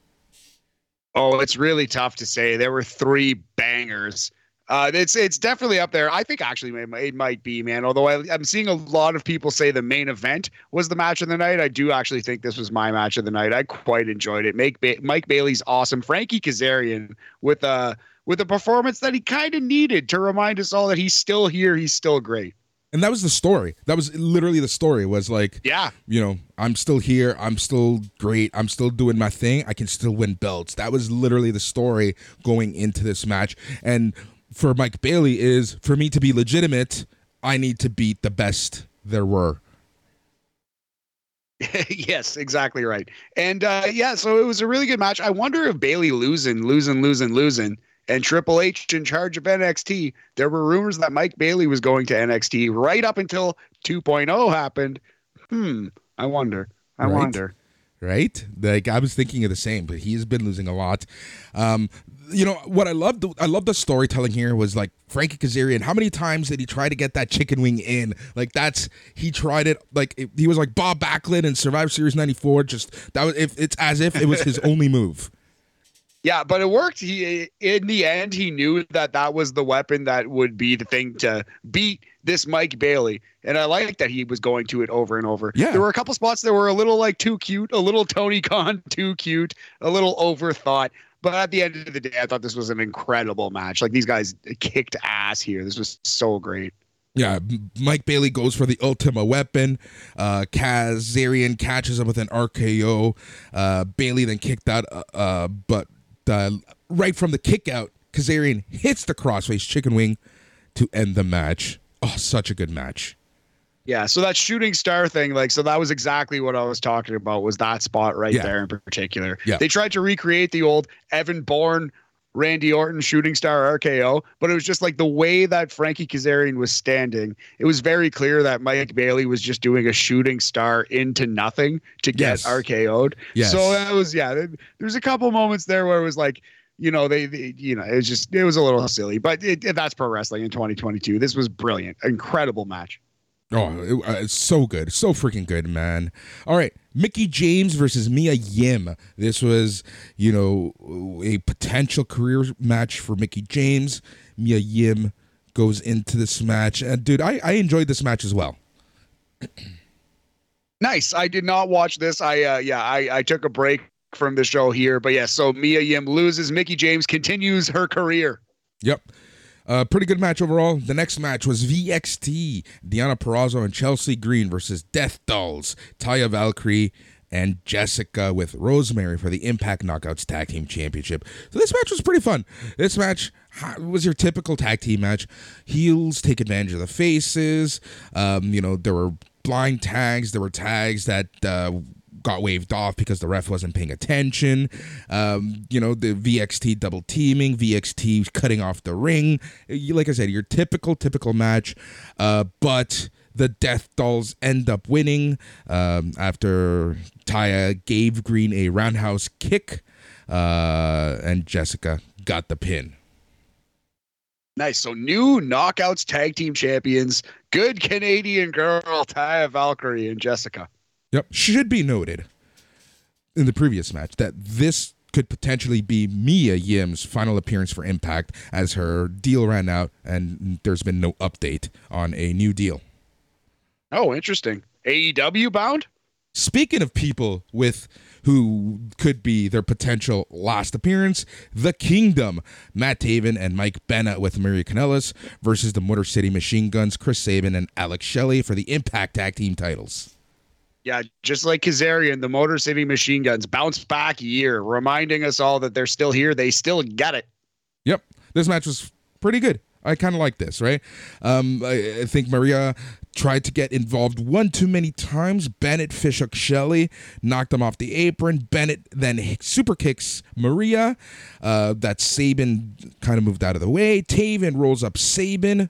Oh, it's really tough to say. There were three bangers. Uh, it's it's definitely up there. I think actually it, might be, man. Although I, am seeing a lot of people say the main event was the match of the night. I do actually think this was my match of the night. I quite enjoyed it. Make ba- Mike Bailey's awesome. Frankie Kazarian with a with a performance that he kind of needed to remind us all that he's still here, he's still great. And that was the story. That was literally the story. Was like, yeah, you know, I'm still here. I'm still great. I'm still doing my thing. I can still win belts. That was literally the story going into this match. And for Mike Bailey is for me to be legitimate, I need to beat the best there were. yes, exactly right. And uh, yeah, so it was a really good match. I wonder if Bailey losing, losing, losing, losing and Triple H in charge of NXT. There were rumors that Mike Bailey was going to NXT right up until 2.0 happened. Hmm. I wonder. I right. wonder. Right? Like I was thinking of the same, but he's been losing a lot. Um, you know what I loved? I love the storytelling here was like Frankie Kazarian. How many times did he try to get that chicken wing in? Like that's he tried it. Like it, he was like Bob Backlund in Survivor Series '94. Just that was. If it's as if it was his only move. Yeah, but it worked. He in the end he knew that that was the weapon that would be the thing to beat this Mike Bailey, and I like that he was going to it over and over. Yeah, there were a couple spots that were a little like too cute, a little Tony Khan too cute, a little overthought. But at the end of the day, I thought this was an incredible match. Like these guys kicked ass here. This was so great. Yeah, Mike Bailey goes for the Ultima weapon. Uh, Kazarian catches him with an RKO. Uh, Bailey then kicked out, uh, uh but uh, right from the kick out, Kazarian hits the crossface chicken wing to end the match. Oh, such a good match. Yeah, so that shooting star thing, like, so that was exactly what I was talking about. Was that spot right yeah. there in particular? Yeah. They tried to recreate the old Evan Bourne, Randy Orton shooting star RKO, but it was just like the way that Frankie Kazarian was standing. It was very clear that Mike Bailey was just doing a shooting star into nothing to get yes. RKO'd. Yes. So that was yeah. There's a couple moments there where it was like you know they, they, you know it was just it was a little silly but it, it, that's pro wrestling in 2022 this was brilliant incredible match Oh, it, uh, it's so good. So freaking good, man. All right. Mickie James versus Mia Yim. This was, you know, a potential career match for Mickie James. Mia Yim goes into this match. And, dude, I, I enjoyed this match as well. nice. I did not watch this. I, uh, yeah, I, I took a break from the show here. But, yeah, so Mia Yim loses. Mickie James continues her career. Yep. Uh, pretty good match overall. The next match was VXT, Deonna Purrazzo and Chelsea Green versus Death Dolls, Taya Valkyrie and Jessica with Rosemary for the Impact Knockouts Tag Team Championship. So this match was pretty fun. This match was your typical tag team match. Heels take advantage of the faces. Um, you know, there were blind tags. There were tags that uh, got waved off because the ref wasn't paying attention. Um, you know, the VXT double teaming, VXT cutting off the ring. Like I said, your typical, typical match. Uh, but the Death Dolls end up winning um, after Taya gave Green a roundhouse kick, uh, and Jessica got the pin. Nice. So new knockouts tag team champions. Good Canadian girl, Taya Valkyrie and Jessica. Yep. Should be noted in the previous match that this could potentially be Mia Yim's final appearance for Impact as her deal ran out and there's been no update on a new deal. Oh, interesting. AEW bound? Speaking of people with who could be their potential last appearance, the Kingdom, Matt Taven and Mike Bennett with Maria Kanellis versus the Motor City Machine Guns, Chris Sabin and Alex Shelley for the Impact Tag Team titles. Yeah, just like Kazarian, the Motor City Machine Guns bounce back year, reminding us all that they're still here. They still get it. Yep. This match was pretty good. I kind of like this, right? Um, I, I, think Maria tried to get involved one too many times. Bennett fishhook Shelley, knocked him off the apron. Bennett then super kicks Maria. Uh, that Sabin kind of moved out of the way. Taven rolls up Sabin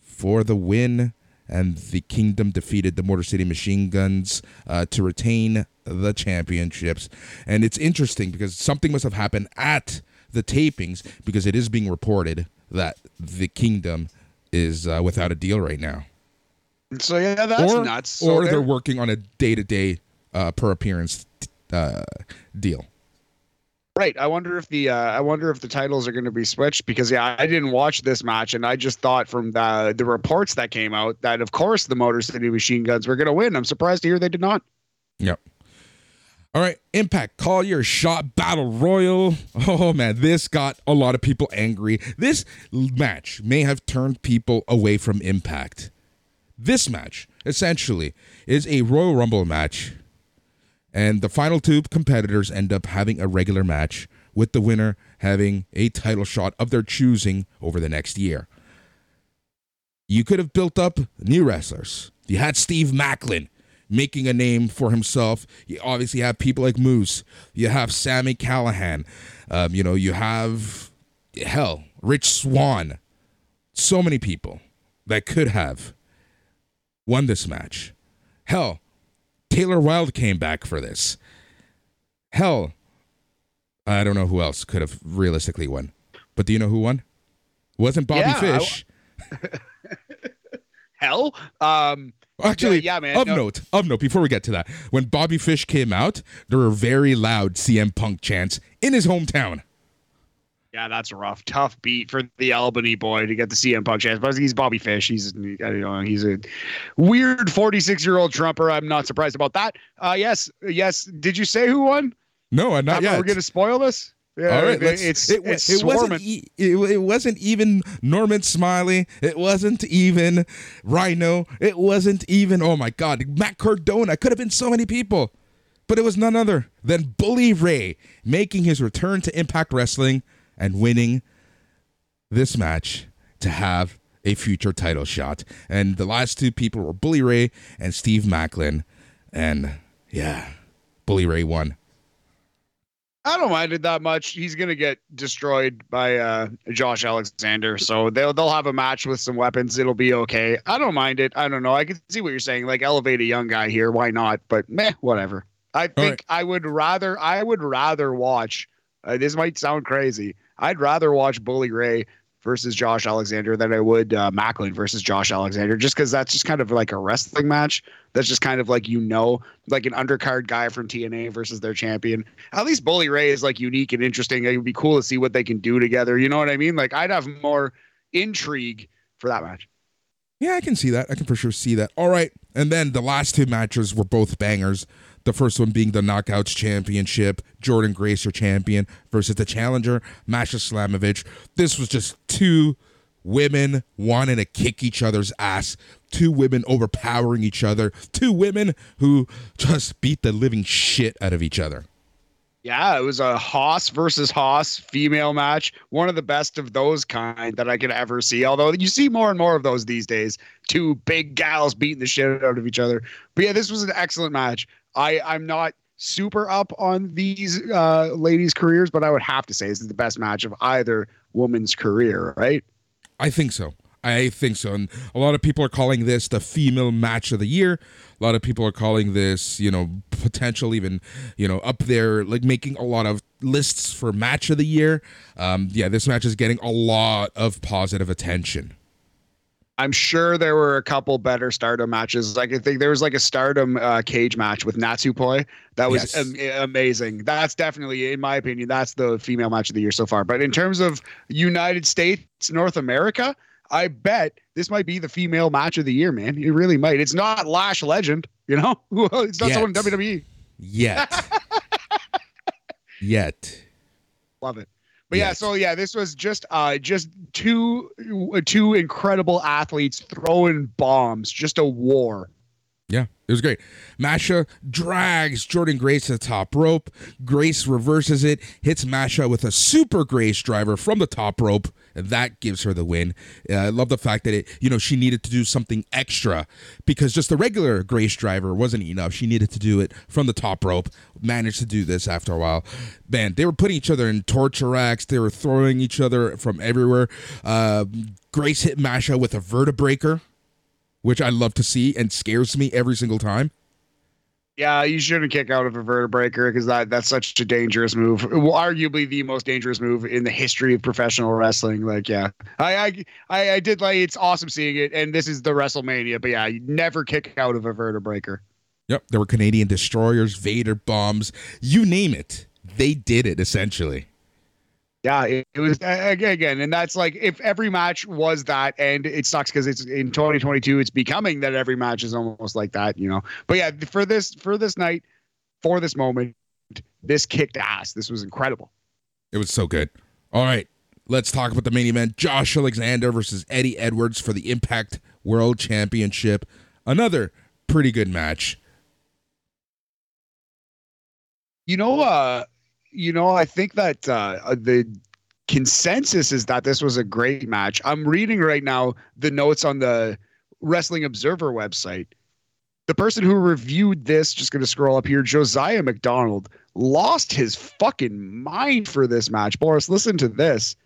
for the win and the Kingdom defeated the Motor City Machine Guns uh, to retain the championships. And it's interesting because something must have happened at the tapings because it is being reported that the Kingdom is uh, without a deal right now. So yeah, that's or, nuts. So or they're, they're working on a day to day per appearance uh, deal. Right. I wonder if the uh, I wonder if the titles are going to be switched because yeah, I didn't watch this match and I just thought from the the reports that came out that of course the Motor City Machine Guns were going to win. I'm surprised to hear they did not. Yep. All right, Impact Call Your Shot Battle Royal. Oh man, this got a lot of people angry. This match may have turned people away from Impact. This match essentially is a Royal Rumble match and the final two competitors end up having a regular match, with the winner having a title shot of their choosing over the next year. You could have built up new wrestlers. You had Steve Maclin making a name for himself. You obviously have people like Moose. You have Sami Callihan. Um, you know, you have, hell, Rich Swann. So many people that could have won this match. Hell, Taylor Wilde came back for this. Hell, I don't know who else could have realistically won. But do you know who won? Wasn't Bobby yeah, Fish. Hell, um, actually, yeah, man. Of no. note, of note. Before we get to that, when Bobby Fish came out, there were very loud CM Punk chants in his hometown. Yeah, that's a rough, tough beat for the Albany boy to get the CM Punk chance. But he's Bobby Fish. He's I don't know. He's a weird 46 year old trumper. I'm not surprised about that. Uh, yes, yes. Did you say who won? No, I'm not yet. We're gonna spoil this. Yeah, All right, it's it, it's it wasn't e- it, it wasn't even Norman Smiley. It wasn't even Rhino. It wasn't even oh my God, Matt Cardona. Could have been so many people, but it was none other than Bully Ray making his return to Impact Wrestling and winning this match to have a future title shot. And the last two people were Bully Ray and Steve Maclin. And yeah, Bully Ray won. I don't mind it that much. He's gonna get destroyed by uh, Josh Alexander, so they'll they'll have a match with some weapons. It'll be okay. I don't mind it. I don't know. I can see what you're saying. Like elevate a young guy here. Why not? But meh, whatever. I think right. I would rather I would rather watch. Uh, this might sound crazy. I'd rather watch Bully Ray versus Josh Alexander than I would uh, Maclin versus Josh Alexander, just because that's just kind of like a wrestling match. That's just kind of like you know, like an undercard guy from TNA versus their champion. At least Bully Ray is like unique and interesting. It would be cool to see what they can do together. You know what I mean? Like I'd have more intrigue for that match. Yeah, I can see that. I can for sure see that. All right, and then the last two matches were both bangers. The first one being the Knockouts Championship, Jordynne Grace, your champion, versus the challenger, Masha Slamovich. This was just two women wanting to kick each other's ass, two women overpowering each other, two women who just beat the living shit out of each other. Yeah, it was a Hoss versus Hoss female match. One of the best of those kind that I could ever see. Although you see more and more of those these days. Two big gals beating the shit out of each other. But yeah, this was an excellent match. I I'm not super up on these uh, ladies' careers, but I would have to say this is the best match of either woman's career, right? I think so. I think so. And a lot of people are calling this the female match of the year. A lot of people are calling this, you know, potential even, you know, up there, like making a lot of lists for match of the year. Um, yeah, this match is getting a lot of positive attention. I'm sure there were a couple better Stardom matches. Like I think there was like a Stardom uh, cage match with Natsupoi that was yes. am- amazing. That's definitely, in my opinion, that's the female match of the year so far. But in terms of United States, North America, I bet this might be the female match of the year, man. It really might. It's not Lash Legend, you know. it's not Yet. someone in WWE. Yet. Yet. Love it. But yeah, so yeah, this was just uh just two two incredible athletes throwing bombs, just a war. Yeah, it was great. Masha drags Jordynne Grace to the top rope. Grace reverses it, hits Masha with a super Grace driver from the top rope, that gives her the win. Uh, I love the fact that it, you know, she needed to do something extra because just the regular Grace driver wasn't enough. She needed to do it from the top rope. Managed to do this after a while. Man, they were putting each other in torture racks. They were throwing each other from everywhere. Uh, Grace hit Masha with a vertebreaker which I love to see and scares me every single time. Yeah, you shouldn't kick out of a vertebreaker because that that's such a dangerous move. Well, arguably the most dangerous move in the history of professional wrestling. Like, yeah, I I I did like it's awesome seeing it, and this is the WrestleMania. But yeah, you never kick out of a vertebreaker. Yep, there were Canadian destroyers, Vader bombs, you name it. They did it essentially. Yeah, it, it, was again, and that's like if every match was that, and it sucks because it's in 2022, it's becoming that every match is almost like that, you know. But yeah, for this for this night, for this moment, this kicked ass. This was incredible. It was so good. All right, let's talk about the main event: Josh Alexander versus Eddie Edwards for the Impact World Championship. Another pretty good match. You know, uh, you know, I think that uh, uh, the consensus is that this was a great match. I'm reading right now the notes on the Wrestling Observer website. The person who reviewed this, just going to scroll up here, Josiah McDonald, lost his fucking mind for this match. Boris, listen to this.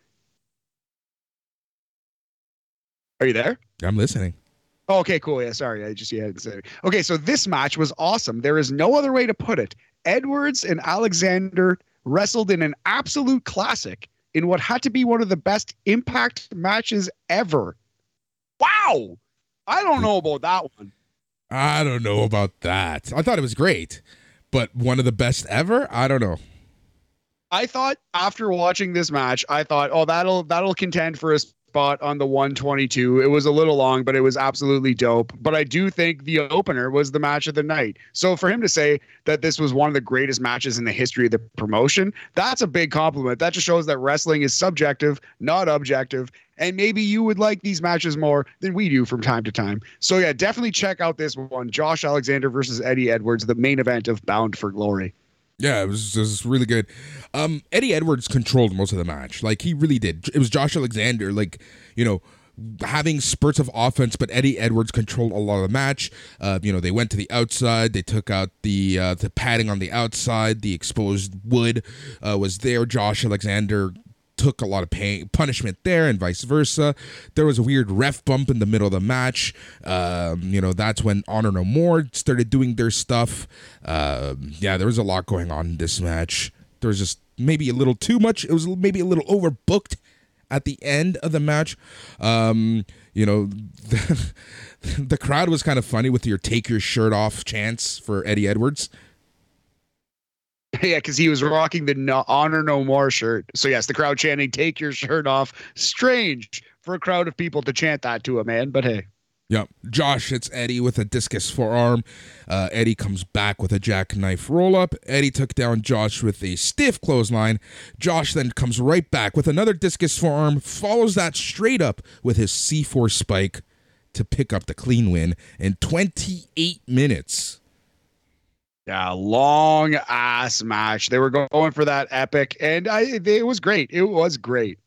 Are you there? I'm listening. Oh, okay, cool. Yeah, sorry. I just yeah. Okay, so this match was awesome. There is no other way to put it. Edwards and Alexander wrestled in an absolute classic in what had to be one of the best impact matches ever. Wow. I don't know about that one. I don't know about that. I thought it was great, but one of the best ever? I don't know. I thought after watching this match, I thought, oh, that'll that'll contend for a spot on the 122. It was a little long, but it was absolutely dope. But I do think the opener was the match of the night. So for him to say that this was one of the greatest matches in the history of the promotion, that's a big compliment. That just shows that wrestling is subjective, not objective. And maybe you would like these matches more than we do from time to time. So yeah, definitely check out this one Josh Alexander versus Eddie Edwards, the main event of Bound for Glory. Yeah, it was, was really good. Um, Eddie Edwards controlled most of the match. Like he really did. It was Josh Alexander, like you know, having spurts of offense, but Eddie Edwards controlled a lot of the match. Uh, you know, they went to the outside. They took out the uh, the padding on the outside. The exposed wood uh, was there. Josh Alexander took a lot of pain punishment there and vice versa. There was a weird ref bump in the middle of the match. Um, you know, that's when Honor No More started doing their stuff. Um, yeah, there was a lot going on in this match. There was just maybe a little too much. It was maybe a little overbooked at the end of the match. Um, you know, the, the crowd was kind of funny with your take your shirt off chance for Eddie Edwards. Yeah, because he was rocking the no, Honor No More shirt. So, yes, the crowd chanting, Take your shirt off. Strange for a crowd of people to chant that to a man, but hey. Yep. Josh hits Eddie with a discus forearm. Uh, Eddie comes back with a jackknife roll up. Eddie took down Josh with a stiff clothesline. Josh then comes right back with another discus forearm, follows that straight up with his C4 spike to pick up the clean win in 28 minutes. Yeah, long ass match. They were going for that epic, and I it was great. It was great.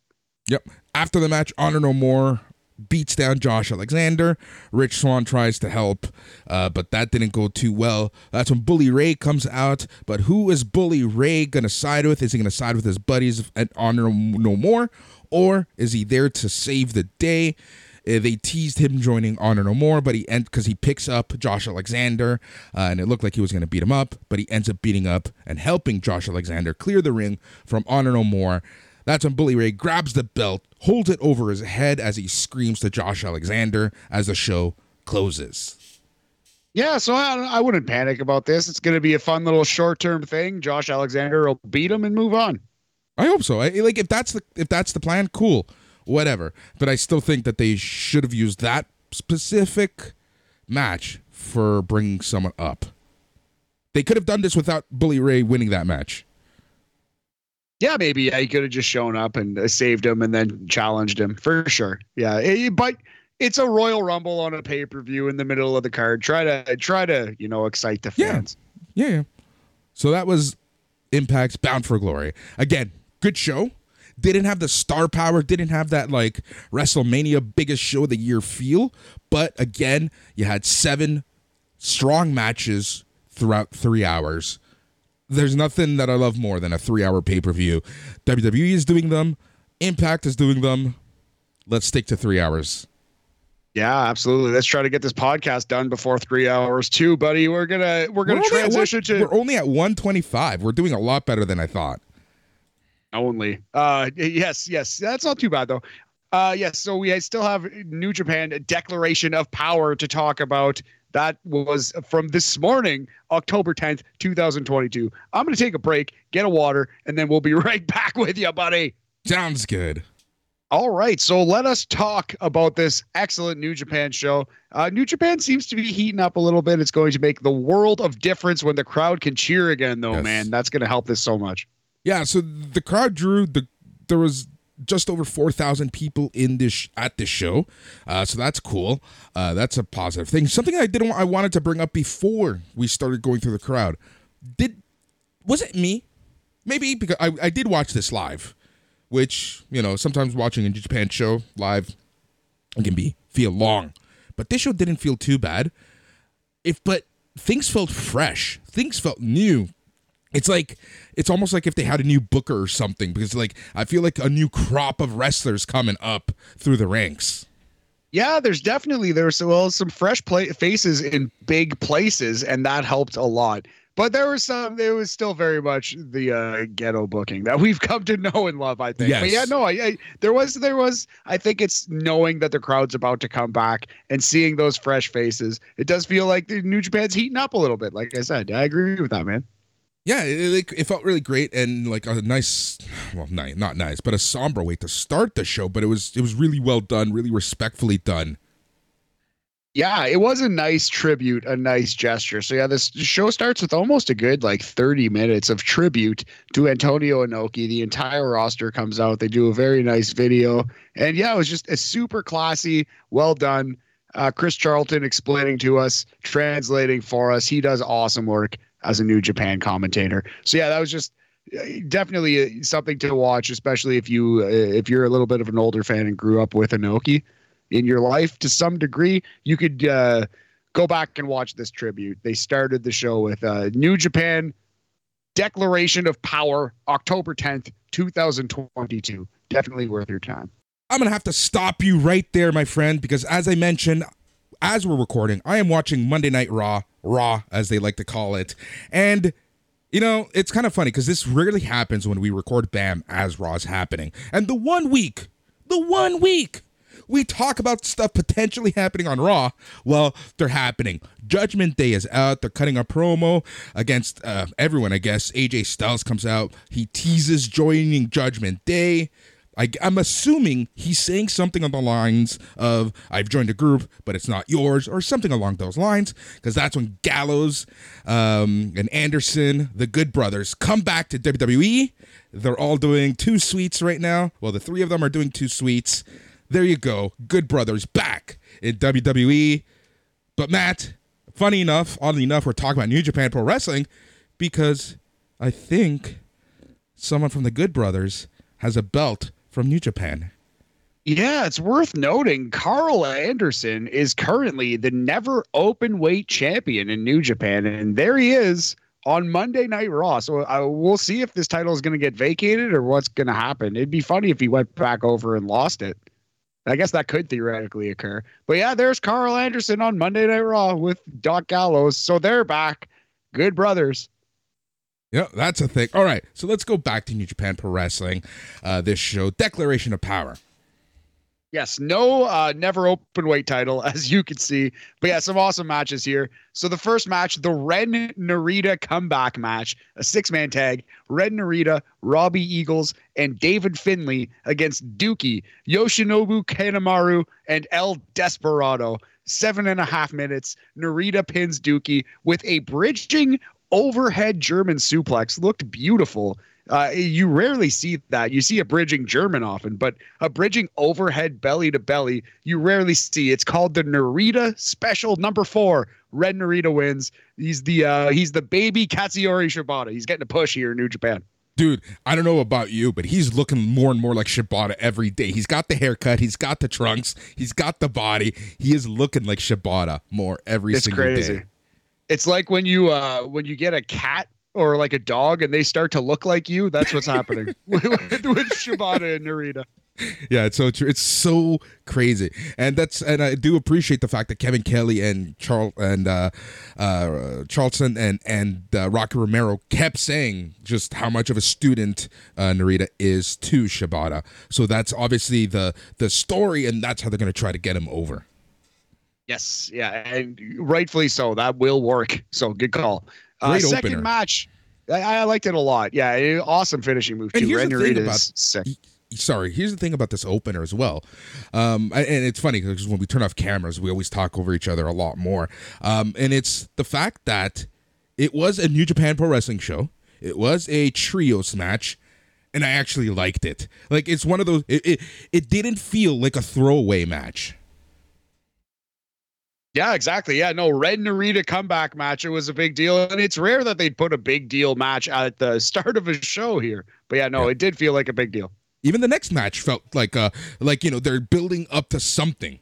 Yep. After the match, Honor No More beats down Josh Alexander. Rich Swann tries to help, uh, but that didn't go too well. That's when Bully Ray comes out. But who is Bully Ray going to side with? Is he going to side with his buddies at Honor No More, or is he there to save the day? Uh, they teased him joining Honor No More, but he end because he picks up Josh Alexander, uh, and it looked like he was going to beat him up, but he ends up beating up and helping Josh Alexander clear the ring from Honor No More. That's when Bully Ray grabs the belt, holds it over his head as he screams to Josh Alexander as the show closes. Yeah, so I, I wouldn't panic about this. It's going to be a fun little short-term thing. Josh Alexander will beat him and move on. I hope so. I, like if that's the if that's the plan, cool, whatever. But I still think that they should have used that specific match for bringing someone up. They could have done this without Bully Ray winning that match. Yeah, maybe yeah, he could have just shown up and uh, saved him and then challenged him for sure. Yeah, it, but it's a Royal Rumble on a pay per view in the middle of the card. Try to try to you know excite the fans. Yeah, yeah. yeah. So that was Impact's Bound for Glory. Again, good show. Didn't have the star power, didn't have that like WrestleMania biggest show of the year feel. But again, you had seven strong matches throughout three hours. There's nothing that I love more than a three hour pay per view. WWE is doing them, Impact is doing them. Let's stick to three hours. Yeah, absolutely. Let's try to get this podcast done before three hours too, buddy. We're gonna we're gonna we're transition one, to. We're only at one twenty five. We're doing a lot better than I thought. Only. Uh, yes, yes. That's not too bad though. Uh, yes. So we still have New Japan Declaration of Power to talk about. That was from this morning, October 10th, 2022. I'm going to take a break, get a water, and then we'll be right back with you, buddy. Sounds good. All right, so let us talk about this excellent New Japan show. Uh, New Japan seems to be heating up a little bit. It's going to make the world of difference when the crowd can cheer again, though, yes. man. That's going to help this so much. Yeah, so the crowd drew the there was just over 4,000 people in this at this show. Uh, so that's cool. Uh, that's a positive thing. Something I didn't I wanted to bring up before we started going through the crowd. Did was it me? Maybe because I, I did watch this live, which, you know, sometimes watching a Japan show live can be feel long. But this show didn't feel too bad. If but things felt fresh. Things felt new it's like it's almost like if they had a new booker or something because like I feel like a new crop of wrestlers coming up through the ranks. Yeah, there's definitely there's well some fresh play- faces in big places, and that helped a lot. But there was some. It was still very much the uh, ghetto booking that we've come to know and love. I think. Yes. But yeah, no, I, I there was there was. I think it's knowing that the crowd's about to come back and seeing those fresh faces. It does feel like the New Japan's heating up a little bit. Like I said, I agree with that, man yeah, it, it, felt really great and like a nice, well, nice, not nice, but a somber way to start the show. But it was it was really well done, really respectfully done. Yeah, it was a nice tribute, a nice gesture. So yeah, this show starts with almost a good like 30 minutes of tribute to Antonio Inoki. The entire roster comes out. They do a very nice video, and yeah, it was just a super classy, well done. Uh, Chris Charlton explaining to us, translating for us. He does awesome work as a New Japan commentator. So yeah, that was just uh, definitely uh, something to watch, especially if you uh, if you're a little bit of an older fan and grew up with Inoki in your life to some degree. You could uh, go back and watch this tribute. They started the show with uh, New Japan Declaration of Power, October 10th, 2022. Definitely worth your time. I'm going to have to stop you right there, my friend, because as I mentioned, as we're recording, I am watching Monday Night Raw, Raw as they like to call it. And you know, it's kind of funny because this rarely happens when we record BAM as Raw's happening. And the one week, the one week we talk about stuff potentially happening on Raw, well, they're happening. Judgment Day is out. They're cutting a promo against uh, everyone, I guess. AJ Styles comes out. He teases joining Judgment Day. I, am assuming he's saying something on the lines of "I've joined a group, but it's not yours" or something along those lines, because that's when Gallows um, and Anderson, the Good Brothers, come back to WWE. They're all doing too sweets right now. Well, the three of them are doing too sweets. There you go, Good Brothers back in WWE. But Matt, funny enough, oddly enough, we're talking about New Japan Pro Wrestling because I think someone from the Good Brothers has a belt from New Japan. Yeah, it's worth noting Karl Anderson is currently the never open weight champion in New Japan, and there he is on Monday Night Raw. So uh, we'll see if this title is going to get vacated or what's going to happen. It'd be funny if he went back over and lost it. I guess that could theoretically occur. But yeah, there's Karl Anderson on Monday Night Raw with Doc Gallows. So they're back. Good brothers. Yeah, that's a thing. All right, so let's go back to New Japan Pro Wrestling. Uh, this show, Declaration of Power. Yes, no, uh, NEVER Openweight title, as you can see. But yeah, some awesome matches here. So the first match, the Ren Narita comeback match, a six-man tag. Ren Narita, Robbie Eagles, and David Finlay against Douki, Yoshinobu Kanemaru, and El Desperado. Seven and a half minutes. Narita pins Douki with a bridging overhead German suplex. Looked beautiful. Uh, you rarely see that. You see a bridging German often, but a bridging overhead belly to belly, you rarely see. It's called the Narita Special Number Four. Ren Narita wins. He's the uh, he's the baby Katsuyori Shibata. He's getting a push here in New Japan. Dude, I don't know about you, but he's looking more and more like Shibata every day. He's got the haircut, he's got the trunks, he's got the body. He is looking like Shibata more every it's single crazy. day. It's like when you uh when you get a cat or like a dog and they start to look like you. That's what's happening with, with Shibata and Narita. Yeah, it's so true. It's so crazy, and that's and I do appreciate the fact that Kevin Kelly and Charles and uh, uh, Charlton and and uh, Rocky Romero kept saying just how much of a student uh, Narita is to Shibata. So that's obviously the the story, and that's how they're going to try to get him over. Yes, yeah, and rightfully so. That will work. So good call. Uh, Great second opener. match, I, I liked it a lot. Yeah, awesome finishing move And too. here's Ren the thing about- sick. sorry here's the thing about this opener as well um and it's funny because when we turn off cameras we always talk over each other a lot more um and it's the fact that it was a new japan pro wrestling show it was a trios match and i actually liked it like it's one of those it it, it didn't feel like a throwaway match Yeah, exactly. Yeah, no, Ren Narita comeback match. It was a big deal, and it's rare that they'd put a big deal match at the start of a show here. But yeah, no, Yeah. it did feel like a big deal. even the next match felt like uh like you know they're building up to something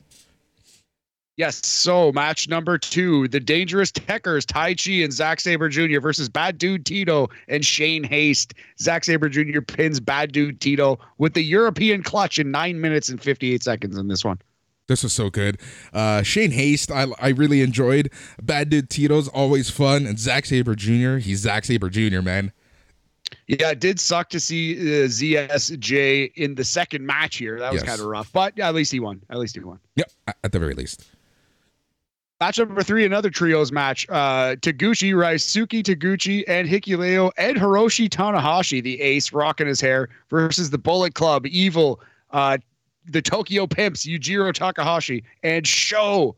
Yes. So match number two, the Dangerous Tekkers, Tai Chi and Zack Sabre Jr. versus Bad Dude Tito and Shane Haste. Zack Sabre Jr. pins Bad Dude Tito with the European clutch in nine minutes and 58 seconds in this one. This was so good. Uh, Shane Haste, I, I really enjoyed. Bad Dude Tito's always fun. And Zack Sabre Jr., he's Zack Sabre Jr., man. Yeah, it did suck to see uh, ZSJ in the second match here. That was Yes. kind of rough, but at least he won. At least he won. Yep, at the very least. Match number three, another trios match. Uh, Taguchi, Ryusuke Taguchi, and Hikuleo, and Hiroshi Tanahashi, the ace, rocking his hair, versus the Bullet Club, Evil, uh, the Tokyo Pimps, Yujiro Takahashi, and Show.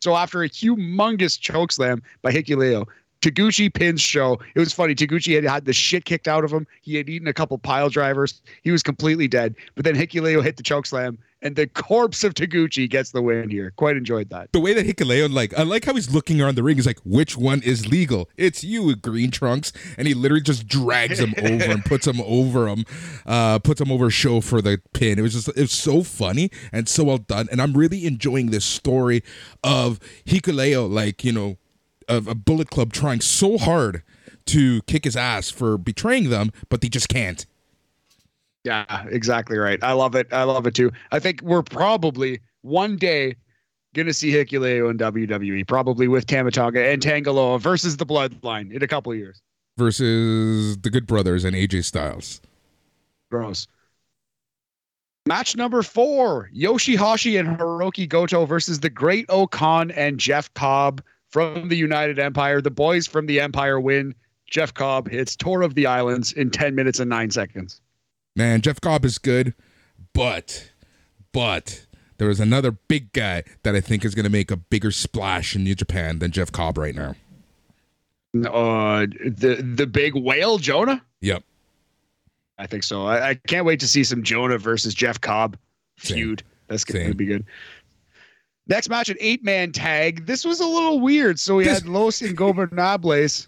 So after a humongous chokeslam by Hikuleo, Taguchi pins Show. It was funny. Taguchi had had the shit kicked out of him. He had eaten a couple pile drivers. He was completely dead. But then Hikuleo hit the chokeslam, and the corpse of Taguchi gets the win here. Quite enjoyed that. The way that Hikuleo, like, I like how he's looking around the ring. He's like, which one is legal? It's you, Green Trunks. And he literally just drags him over and puts him over him, uh, puts him over show for the pin. It was just, it was so funny and so well done. And I'm really enjoying this story of Hikuleo, like, you know, of a Bullet Club trying so hard to kick his ass for betraying them, but they just can't. Yeah, exactly right. I love it. I love it too. I think we're probably one day gonna see Hikuleo in WWE, probably with Tama Tonga and Tanga Loa versus the Bloodline in a couple of years. Versus the Good Brothers and AJ Styles. Gross. Match number four: Yoshihashi and Hiroki Goto versus the Great O-Khan and Jeff Cobb from the United Empire. The boys from the Empire win. Jeff Cobb hits Tour of the Islands in 10 minutes and nine seconds. Man, Jeff Cobb is good, but but there is another big guy that I think is going to make a bigger splash in New Japan than Jeff Cobb right now. Uh, the the big whale Jonah. Yep. I think so. I, I can't wait to see some Jonah versus Jeff Cobb Same. feud. That's going to Same. be good. Next match, an eight man tag. This was a little weird. So we This- had Los Ingobernables,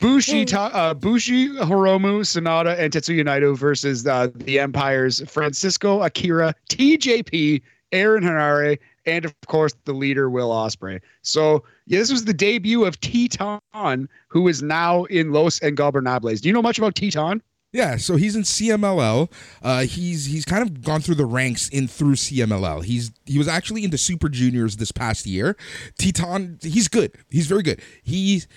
Bushi, uh, Bushi, Hiromu, Sanada, and Tetsuya Naito versus uh, the Empire's Francisco Akira, TJP, Aaron Henare, and of course the leader Will Ospreay. So yeah, this was the debut of Titan, who is now in Los Ingobernables. Do you know much about Titan? Yeah, so he's in CMLL. Uh, he's he's kind of gone through the ranks in through CMLL. He's he was actually into Super Juniors this past year. Titan, he's good. He's very good. He's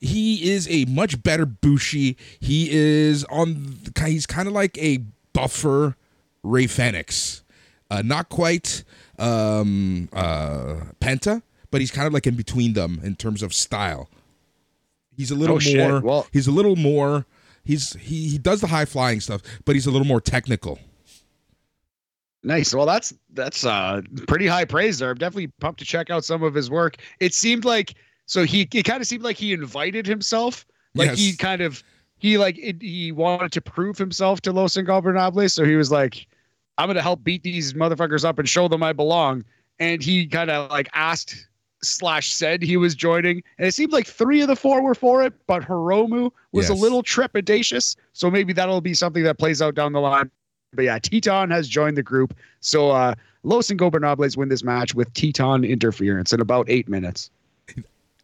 he is a much better Bushi. He is on. He's kind of like a buffer Rey Fenix. Uh, not quite um, uh, Penta, but he's kind of like in between them in terms of style. He's a little Oh, more. Well- he's a little more. He's he he does the high flying stuff, but he's a little more technical. Nice. Well, that's that's uh pretty high praise there. I'm definitely pumped to check out some of his work. It seemed like so he it kind of seemed like he invited himself. Like he kind of he like it, he wanted to prove himself to Los Ingobernables. So he was like, I'm gonna help beat these motherfuckers up and show them I belong. And he kind of like asked slash said he was joining. And it seemed like three of the four were for it, but Hiromu was a little trepidatious. So maybe that'll be something that plays out down the line. But yeah, Titan has joined the group. So uh Los Ingobernables win this match with Titan interference in about eight minutes.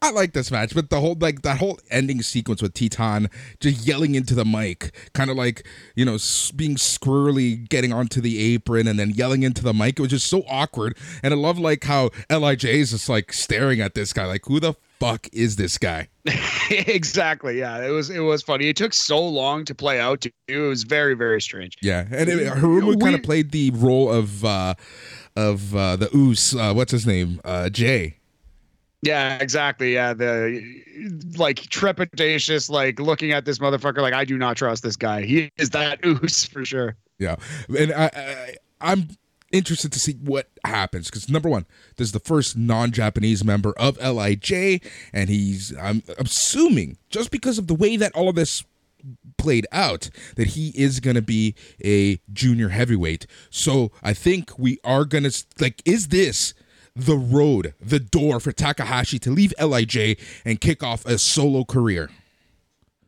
I like this match, but the whole like that whole ending sequence with Titan just yelling into the mic, kind of like you know being squirrely, getting onto the apron and then yelling into the mic. It was just so awkward, and I love like how Lij is just like staring at this guy, like who the fuck is this guy? exactly. Yeah, it was it was funny. It took so long to play out. Too. It was very very strange. Yeah, and it, Hiromu kind of played the role of uh of uh the Oos. Uh, what's his name? Uh, Jey. Yeah, exactly. Yeah, the like trepidatious, like looking at this motherfucker, like I do not trust this guy. He is that ooze for sure. Yeah, and I, I I'm interested to see what happens because number one, this is the first non-Japanese member of Lij, and he's I'm assuming just because of the way that all of this played out that he is going to be a junior heavyweight. So I think we are going to like is this the road, the door for Takahashi to leave Lij and kick off a solo career?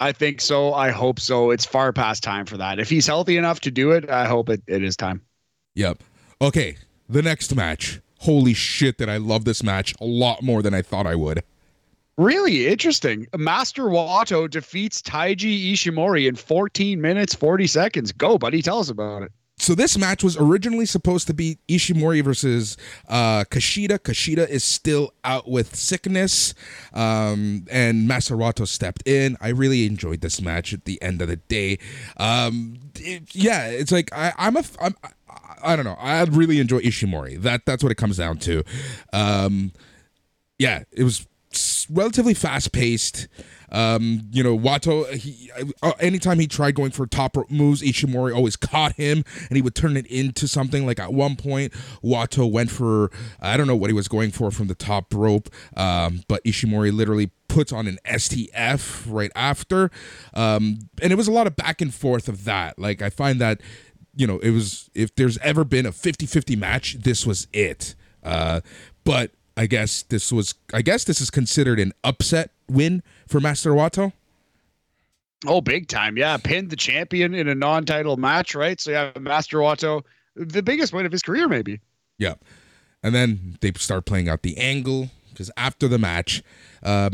I think so. I hope so. It's far past time for that. If he's healthy enough to do it, I hope it, it is time. Yep. Okay, the next match. Holy shit, that I love this match a lot more than I thought I would. Really interesting. Master Wato defeats Taiji Ishimori in 14 minutes 40 seconds. Go, buddy. Tell us about it. So this match was originally supposed to be Ishimori versus uh, Kushida. Kushida is still out with sickness, um, and Master Wato stepped in. I really enjoyed this match at the end of the day. Um, it- yeah, it's like I, I'm a, I'm, I, I don't know. I really enjoy Ishimori. That that's what it comes down to. Um, yeah, it was relatively fast paced. Um, you know, Wato, he, uh, anytime he tried going for top moves, Ishimori always caught him and he would turn it into something. Like at one point, Wato went for, I don't know what he was going for from the top rope, um, but Ishimori literally puts on an STF right after. Um, and it was a lot of back and forth of that. Like, I find that, you know, it was, if there's ever been a 50 50 match, this was it. Uh, but I guess this was I guess this is considered an upset win for Master Wato. Oh, big time. Yeah. Pinned the champion in a non title match, right? So, yeah, Master Wato, the biggest win of his career, maybe. Yeah. And then they start playing out the angle because after the match, uh,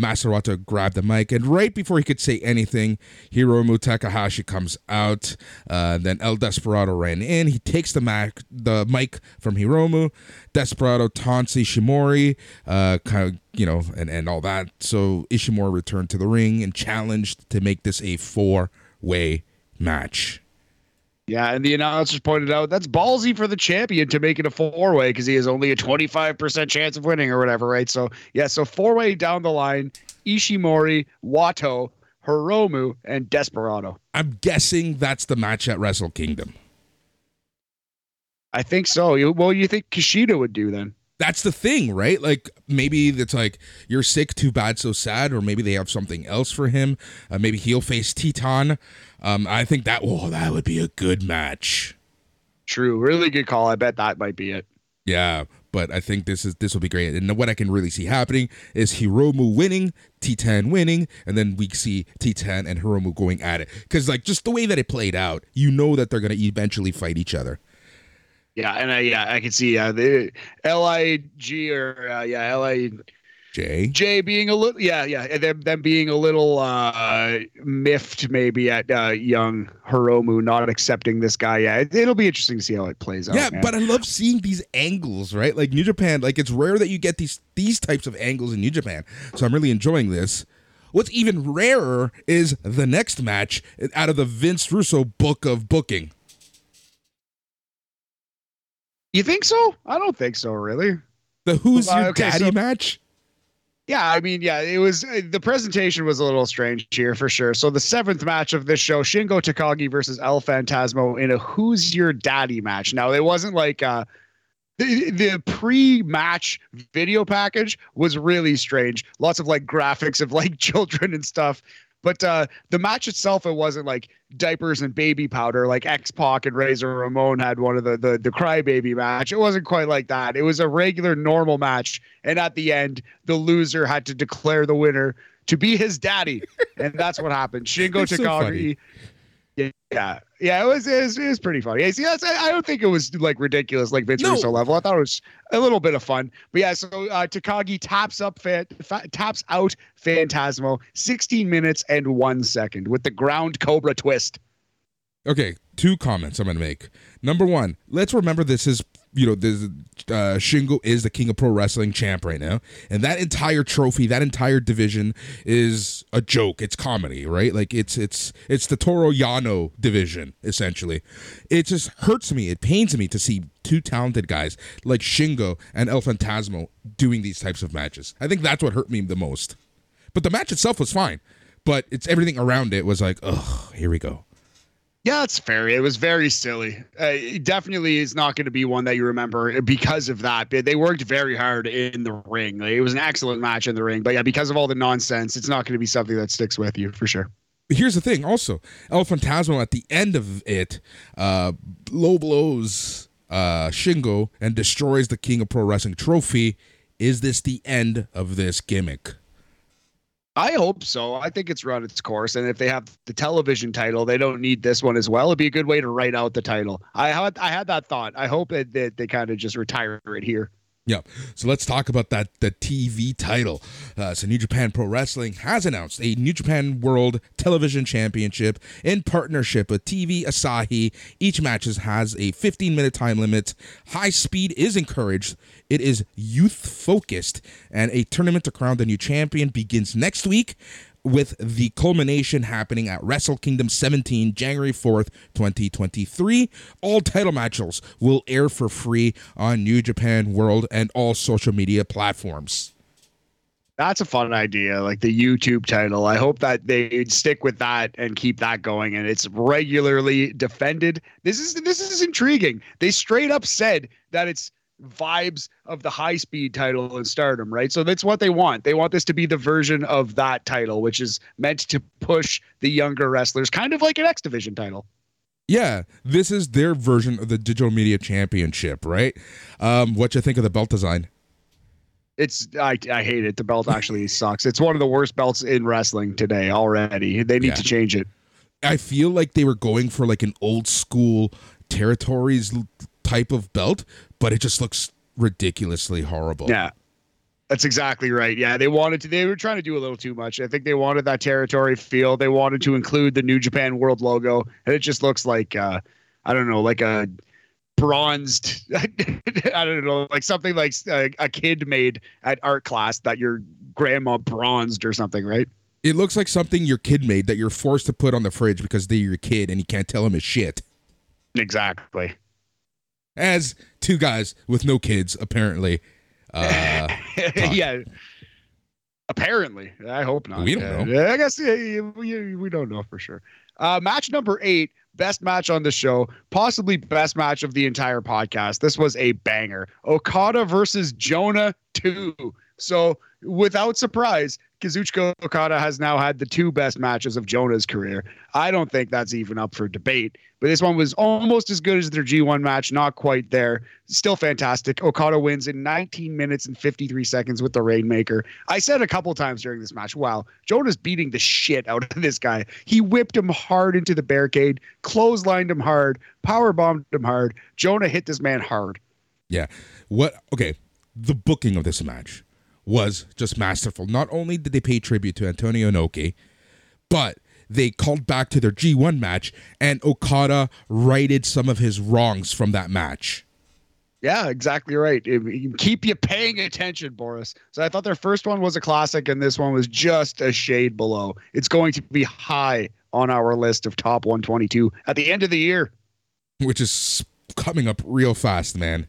grabbed the mic, and right before he could say anything, Hiromu Takahashi comes out. Uh, then El Desperado ran in. He takes the mic, the mic from Hiromu. Desperado taunts Ishimori, uh, kind of, you know, and, and all that. So Ishimori returned to the ring and challenged to make this a four way match. Yeah, and the announcers pointed out that's ballsy for the champion to make it a four way because he has only a 25% chance of winning or whatever, right? So, yeah, so four way down the line Ishimori, Wato, Hiromu, and Desperado. I'm guessing that's the match at Wrestle Kingdom. I think so. Well, you think Kushida would do then? That's the thing, right? Like maybe it's like you're sick, too bad, so sad, or maybe they have something else for him. Uh, maybe he'll face Titan. Um, I think that oh, that would be a good match. True. Really good call. I bet that might be it. Yeah, but I think this is this will be great. And what I can really see happening is Hiromu winning, Titan winning, and then we see Titan and Hiromu going at it. Because like just the way that it played out, you know that they're gonna eventually fight each other. Yeah, and I yeah I can see uh, the Lig or uh, yeah Li Jay. Jay being a little, yeah, yeah, them, them being a little uh, miffed maybe at uh, young Hiromu not accepting this guy. Yeah, it, will be interesting to see how it plays out. Yeah, but I love seeing these angles, right? Like New Japan, like it's rare that you get these these types of angles in New Japan. So I'm really enjoying this. What's even rarer is the next match out of the Vince Russo book of booking. You think so? I don't think so, really. The Who's Your okay, Daddy so- match? Yeah, I mean, yeah, it was uh, the presentation was a little strange here for sure. So the seventh match of this show, Shingo Takagi versus El Phantasmo in a Who's Your Daddy match. Now it wasn't like uh, the, the pre-match video package was really strange. Lots of like graphics of like children and stuff. But uh, the match itself, it wasn't like diapers and baby powder like X Pac and Razor Ramon had one of the the the crybaby match. It wasn't quite like that. It was a regular normal match, and at the end, the loser had to declare the winner to be his daddy, and that's what happened. Shingo Takagi. So yeah, yeah, it was, it was, it was pretty funny. Yeah, see, that's, I don't think it was like ridiculous like Vince no. Russo level. I thought it was a little bit of fun. But yeah, so uh, Takagi taps up, fa- fa- taps out Phantasmo, 16 minutes and one second with the ground Cobra twist. Okay, two comments I'm going to make. Number one, let's remember this is you know, this uh, Shingo is the king of pro wrestling champ right now, and that entire trophy, that entire division is a joke. It's comedy, right? Like it's it's it's the Toru Yano division essentially. It just hurts me. It pains me to see two talented guys like Shingo and El Phantasmo doing these types of matches. I think that's what hurt me the most. But the match itself was fine, but it's everything around it was like, oh, here we go. Yeah, it's fair. It was very silly. Uh, it definitely is not going to be one that you remember because of that. But They worked very hard in the ring. It was an excellent match in the ring, but yeah, because of all the nonsense, it's not going to be something that sticks with you for sure. Here's the thing, also, El Phantasmo at the end of it, uh, low blows uh, Shingo and destroys the King of Pro Wrestling trophy. Is this the end of this gimmick? I hope so. I think it's run its course, and if they have the television title, they don't need this one as well. It'd be a good way to write out the title. I had I had that thought. I hope that, that they kind of just retire it here. Yeah. So let's talk about that the TV title. Uh, so New Japan Pro Wrestling has announced a New Japan World Television Championship in partnership with TV Asahi. Each match has a 15 minute time limit. High speed is encouraged. It is youth focused, and a tournament to crown the new champion begins next week with the culmination happening at Wrestle Kingdom 17, January 4th, 2023. All title matches will air for free on New Japan World and all social media platforms. That's a fun idea, like the YouTube title. I hope that they stick with that and keep that going. And it's regularly defended. This is this is intriguing. They straight up said that it's vibes of the high speed title in stardom, right? So that's what they want. They want this to be the version of that title, which is meant to push the younger wrestlers, kind of like an X Division title. Yeah, this is their version of the Digital Media Championship, right? Um, what you think of the belt design? It's I I hate it. The belt actually sucks. It's one of the worst belts in wrestling today already. They need yeah. to change it. I feel like they were going for like an old school territories type of belt, but it just looks ridiculously horrible. Yeah. That's exactly right. Yeah, they wanted to. They were trying to do a little too much. I think they wanted that territory feel. They wanted to include the New Japan World logo, and it just looks like uh, I don't know, like a bronzed. I don't know, like something like a, a kid made at art class that your grandma bronzed or something, right? It looks like something your kid made that you're forced to put on the fridge because they're your kid and you can't tell them his shit. Exactly as two guys with no kids, apparently. Uh, yeah. Apparently, I hope not. We don't know. I guess yeah, we, we don't know for sure. Uh, match number eight, best match on the show, possibly best match of the entire podcast. This was a banger. Okada versus Jonah 2. So, without surprise, Kazuchika Okada has now had the two best matches of Jonah's career. I don't think that's even up for debate, but this one was almost as good as their G1 match, not quite there. Still fantastic. Okada wins in 19 minutes and 53 seconds with the Rainmaker. I said a couple times during this match, wow, Jonah's beating the shit out of this guy. He whipped him hard into the barricade, clotheslined him hard, power bombed him hard. Jonah hit this man hard. Yeah. What? Okay. The booking of this match was just masterful. Not only did they pay tribute to Antonio Inoki, but they called back to their G1 match, and Okada righted some of his wrongs from that match. Yeah, exactly right. keep you paying attention, Boris. So I thought their first one was a classic, and this one was just a shade below. It's going to be high on our list of top 122 at the end of the year, which is coming up real fast, man.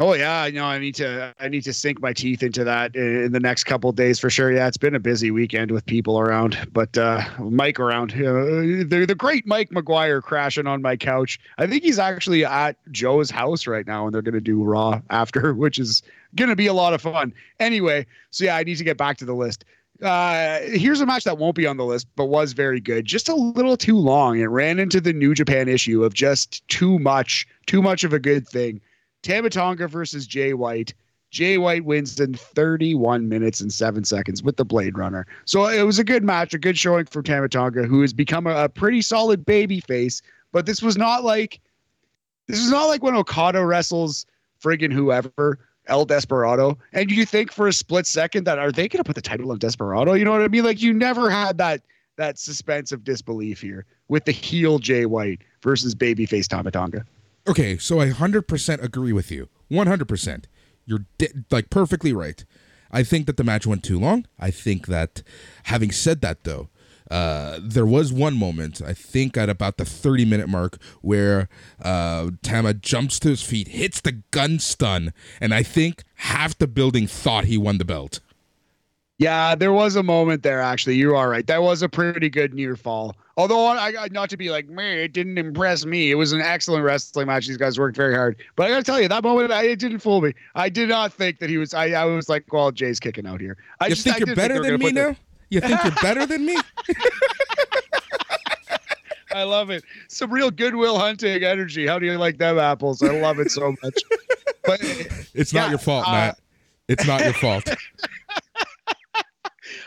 Oh yeah, I know. I need to. I need to sink my teeth into that in the next couple days for sure. Yeah, it's been a busy weekend with people around, but uh, Mike around. Uh, the the great Mike McGuire crashing on my couch. I think he's actually at Joe's house right now, and they're gonna do Raw after, which is gonna be a lot of fun. Anyway, so yeah, I need to get back to the list. Uh, here's a match that won't be on the list, but was very good. Just a little too long. It ran into the New Japan issue of just too much, too much of a good thing. Tama Tonga versus Jay White. Jay White wins in 31 minutes and seven seconds with the Blade Runner. So it was a good match, a good showing from Tama Tonga, who has become a, a pretty solid baby face. But this was not like this is not like when Okada wrestles friggin' whoever, El Desperado, and you think for a split second that are they gonna put the title on Desperado? You know what I mean? Like you never had that that suspense of disbelief here with the heel Jay White versus babyface Tama Tonga. Okay, so I 100% agree with you. 100%. You're like perfectly right. I think that the match went too long. I think that, having said that, though, uh, there was one moment, I think at about the 30 minute mark, where uh, Tama jumps to his feet, hits the gun stun, and I think half the building thought he won the belt. Yeah, there was a moment there, actually. You are right. That was a pretty good near fall. Although I got not to be like, man, it didn't impress me. It was an excellent wrestling match. These guys worked very hard. But I gotta tell you, that moment, I, it didn't fool me. I did not think that he was. I, I was like, well, Jay's kicking out here. I you just, think I you're better than me now? You think you're better than me? I love it. Some real goodwill hunting energy. How do you like them apples? I love it so much. But it's yeah, not your fault, uh, Matt. It's not your fault.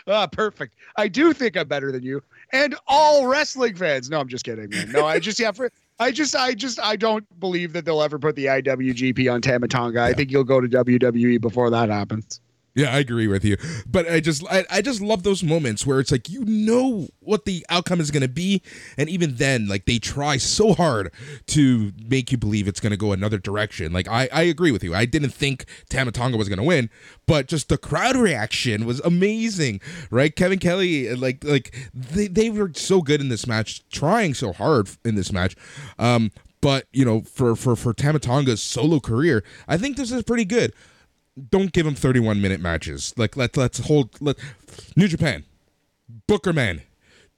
ah, perfect. I do think I'm better than you and all wrestling fans. No, I'm just kidding, man. No, I just yeah, for, I just I just I don't believe that they'll ever put the IWGP on Tama Tonga. Yeah. I think you'll go to WWE before that happens. Yeah, I agree with you. But I just I, I just love those moments where it's like you know what the outcome is going to be and even then like they try so hard to make you believe it's going to go another direction. Like I I agree with you. I didn't think Tama Tonga was going to win, but just the crowd reaction was amazing, right? Kevin Kelly like like they they were so good in this match, trying so hard in this match. Um but you know, for for for Tama Tonga's solo career, I think this is pretty good don't give him 31 minute matches. Like let let's hold let New Japan, Booker man,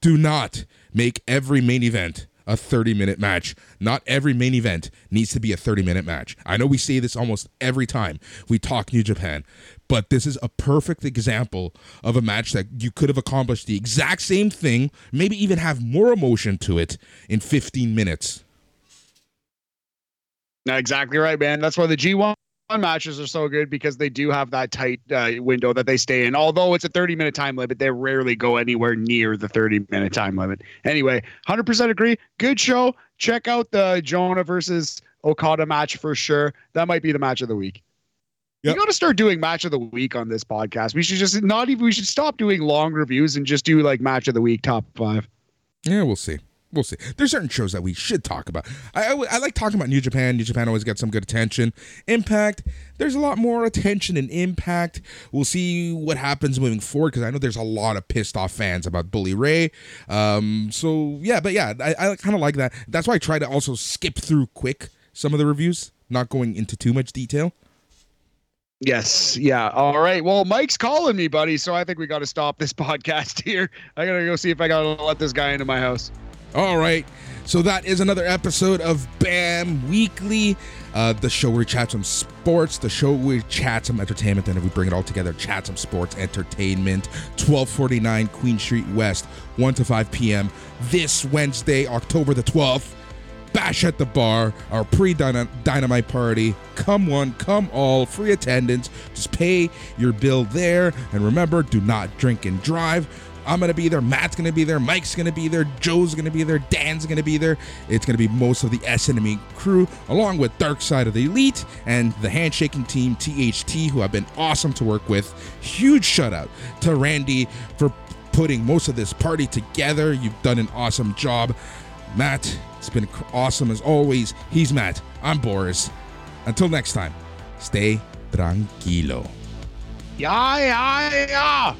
do not make every main event a 30 minute match. Not every main event needs to be a 30 minute match. I know we say this almost every time we talk New Japan, but this is a perfect example of a match that you could have accomplished the exact same thing, maybe even have more emotion to it in 15 minutes. Now exactly right, man. That's why the G1 matches are so good because they do have that tight uh, window that they stay in. Although it's a 30 minute time limit, they rarely go anywhere near the 30 minute time limit. Anyway, 100% agree. Good show. Check out the Jonah versus Okada match for sure. That might be the match of the week. Yep. You got to start doing match of the week on this podcast. We should just not even, we should stop doing long reviews and just do like match of the week top five. Yeah, we'll see we'll see. There's certain shows that we should talk about. I, I, I, like talking about New Japan. New Japan always gets some good attention. Impact, there's a lot more attention in Impact. We'll see what happens moving forward because I know there's a lot of pissed off fans about Bully Ray. Um, so yeah, but yeah, I, I kind of like that. That's why I try to also skip through quick some of the reviews, not going into too much detail. Yes. Yeah. All right. Well, Mike's calling me, buddy. So I think we got to stop this podcast here. I got to go see if I got to let this guy into my house. All right. So that is another episode of BAM Weekly, uh, the show where we chat some sports, the show where we chat some entertainment, and if we bring it all together, chat some sports, entertainment. 1249 Queen Street West, 1 to 5 p.m. this Wednesday, October the 12th. Bash at the bar, our pre dynamite party. Come one, come all, free attendance. Just pay your bill there. And remember, do not drink and drive I'm going to be there. Matt's going to be there. Mike's going to be there. Joe's going to be there. Dan's going to be there. It's going to be most of the SNME crew, along with Dark Side of the Elite and the handshaking team, THT, who have been awesome to work with. Huge shout out to Randy for putting most of this party together. You've done an awesome job. Matt, it's been awesome as always. He's Matt. I'm Boris. Until next time, stay tranquilo. Yeah, yeah, yeah.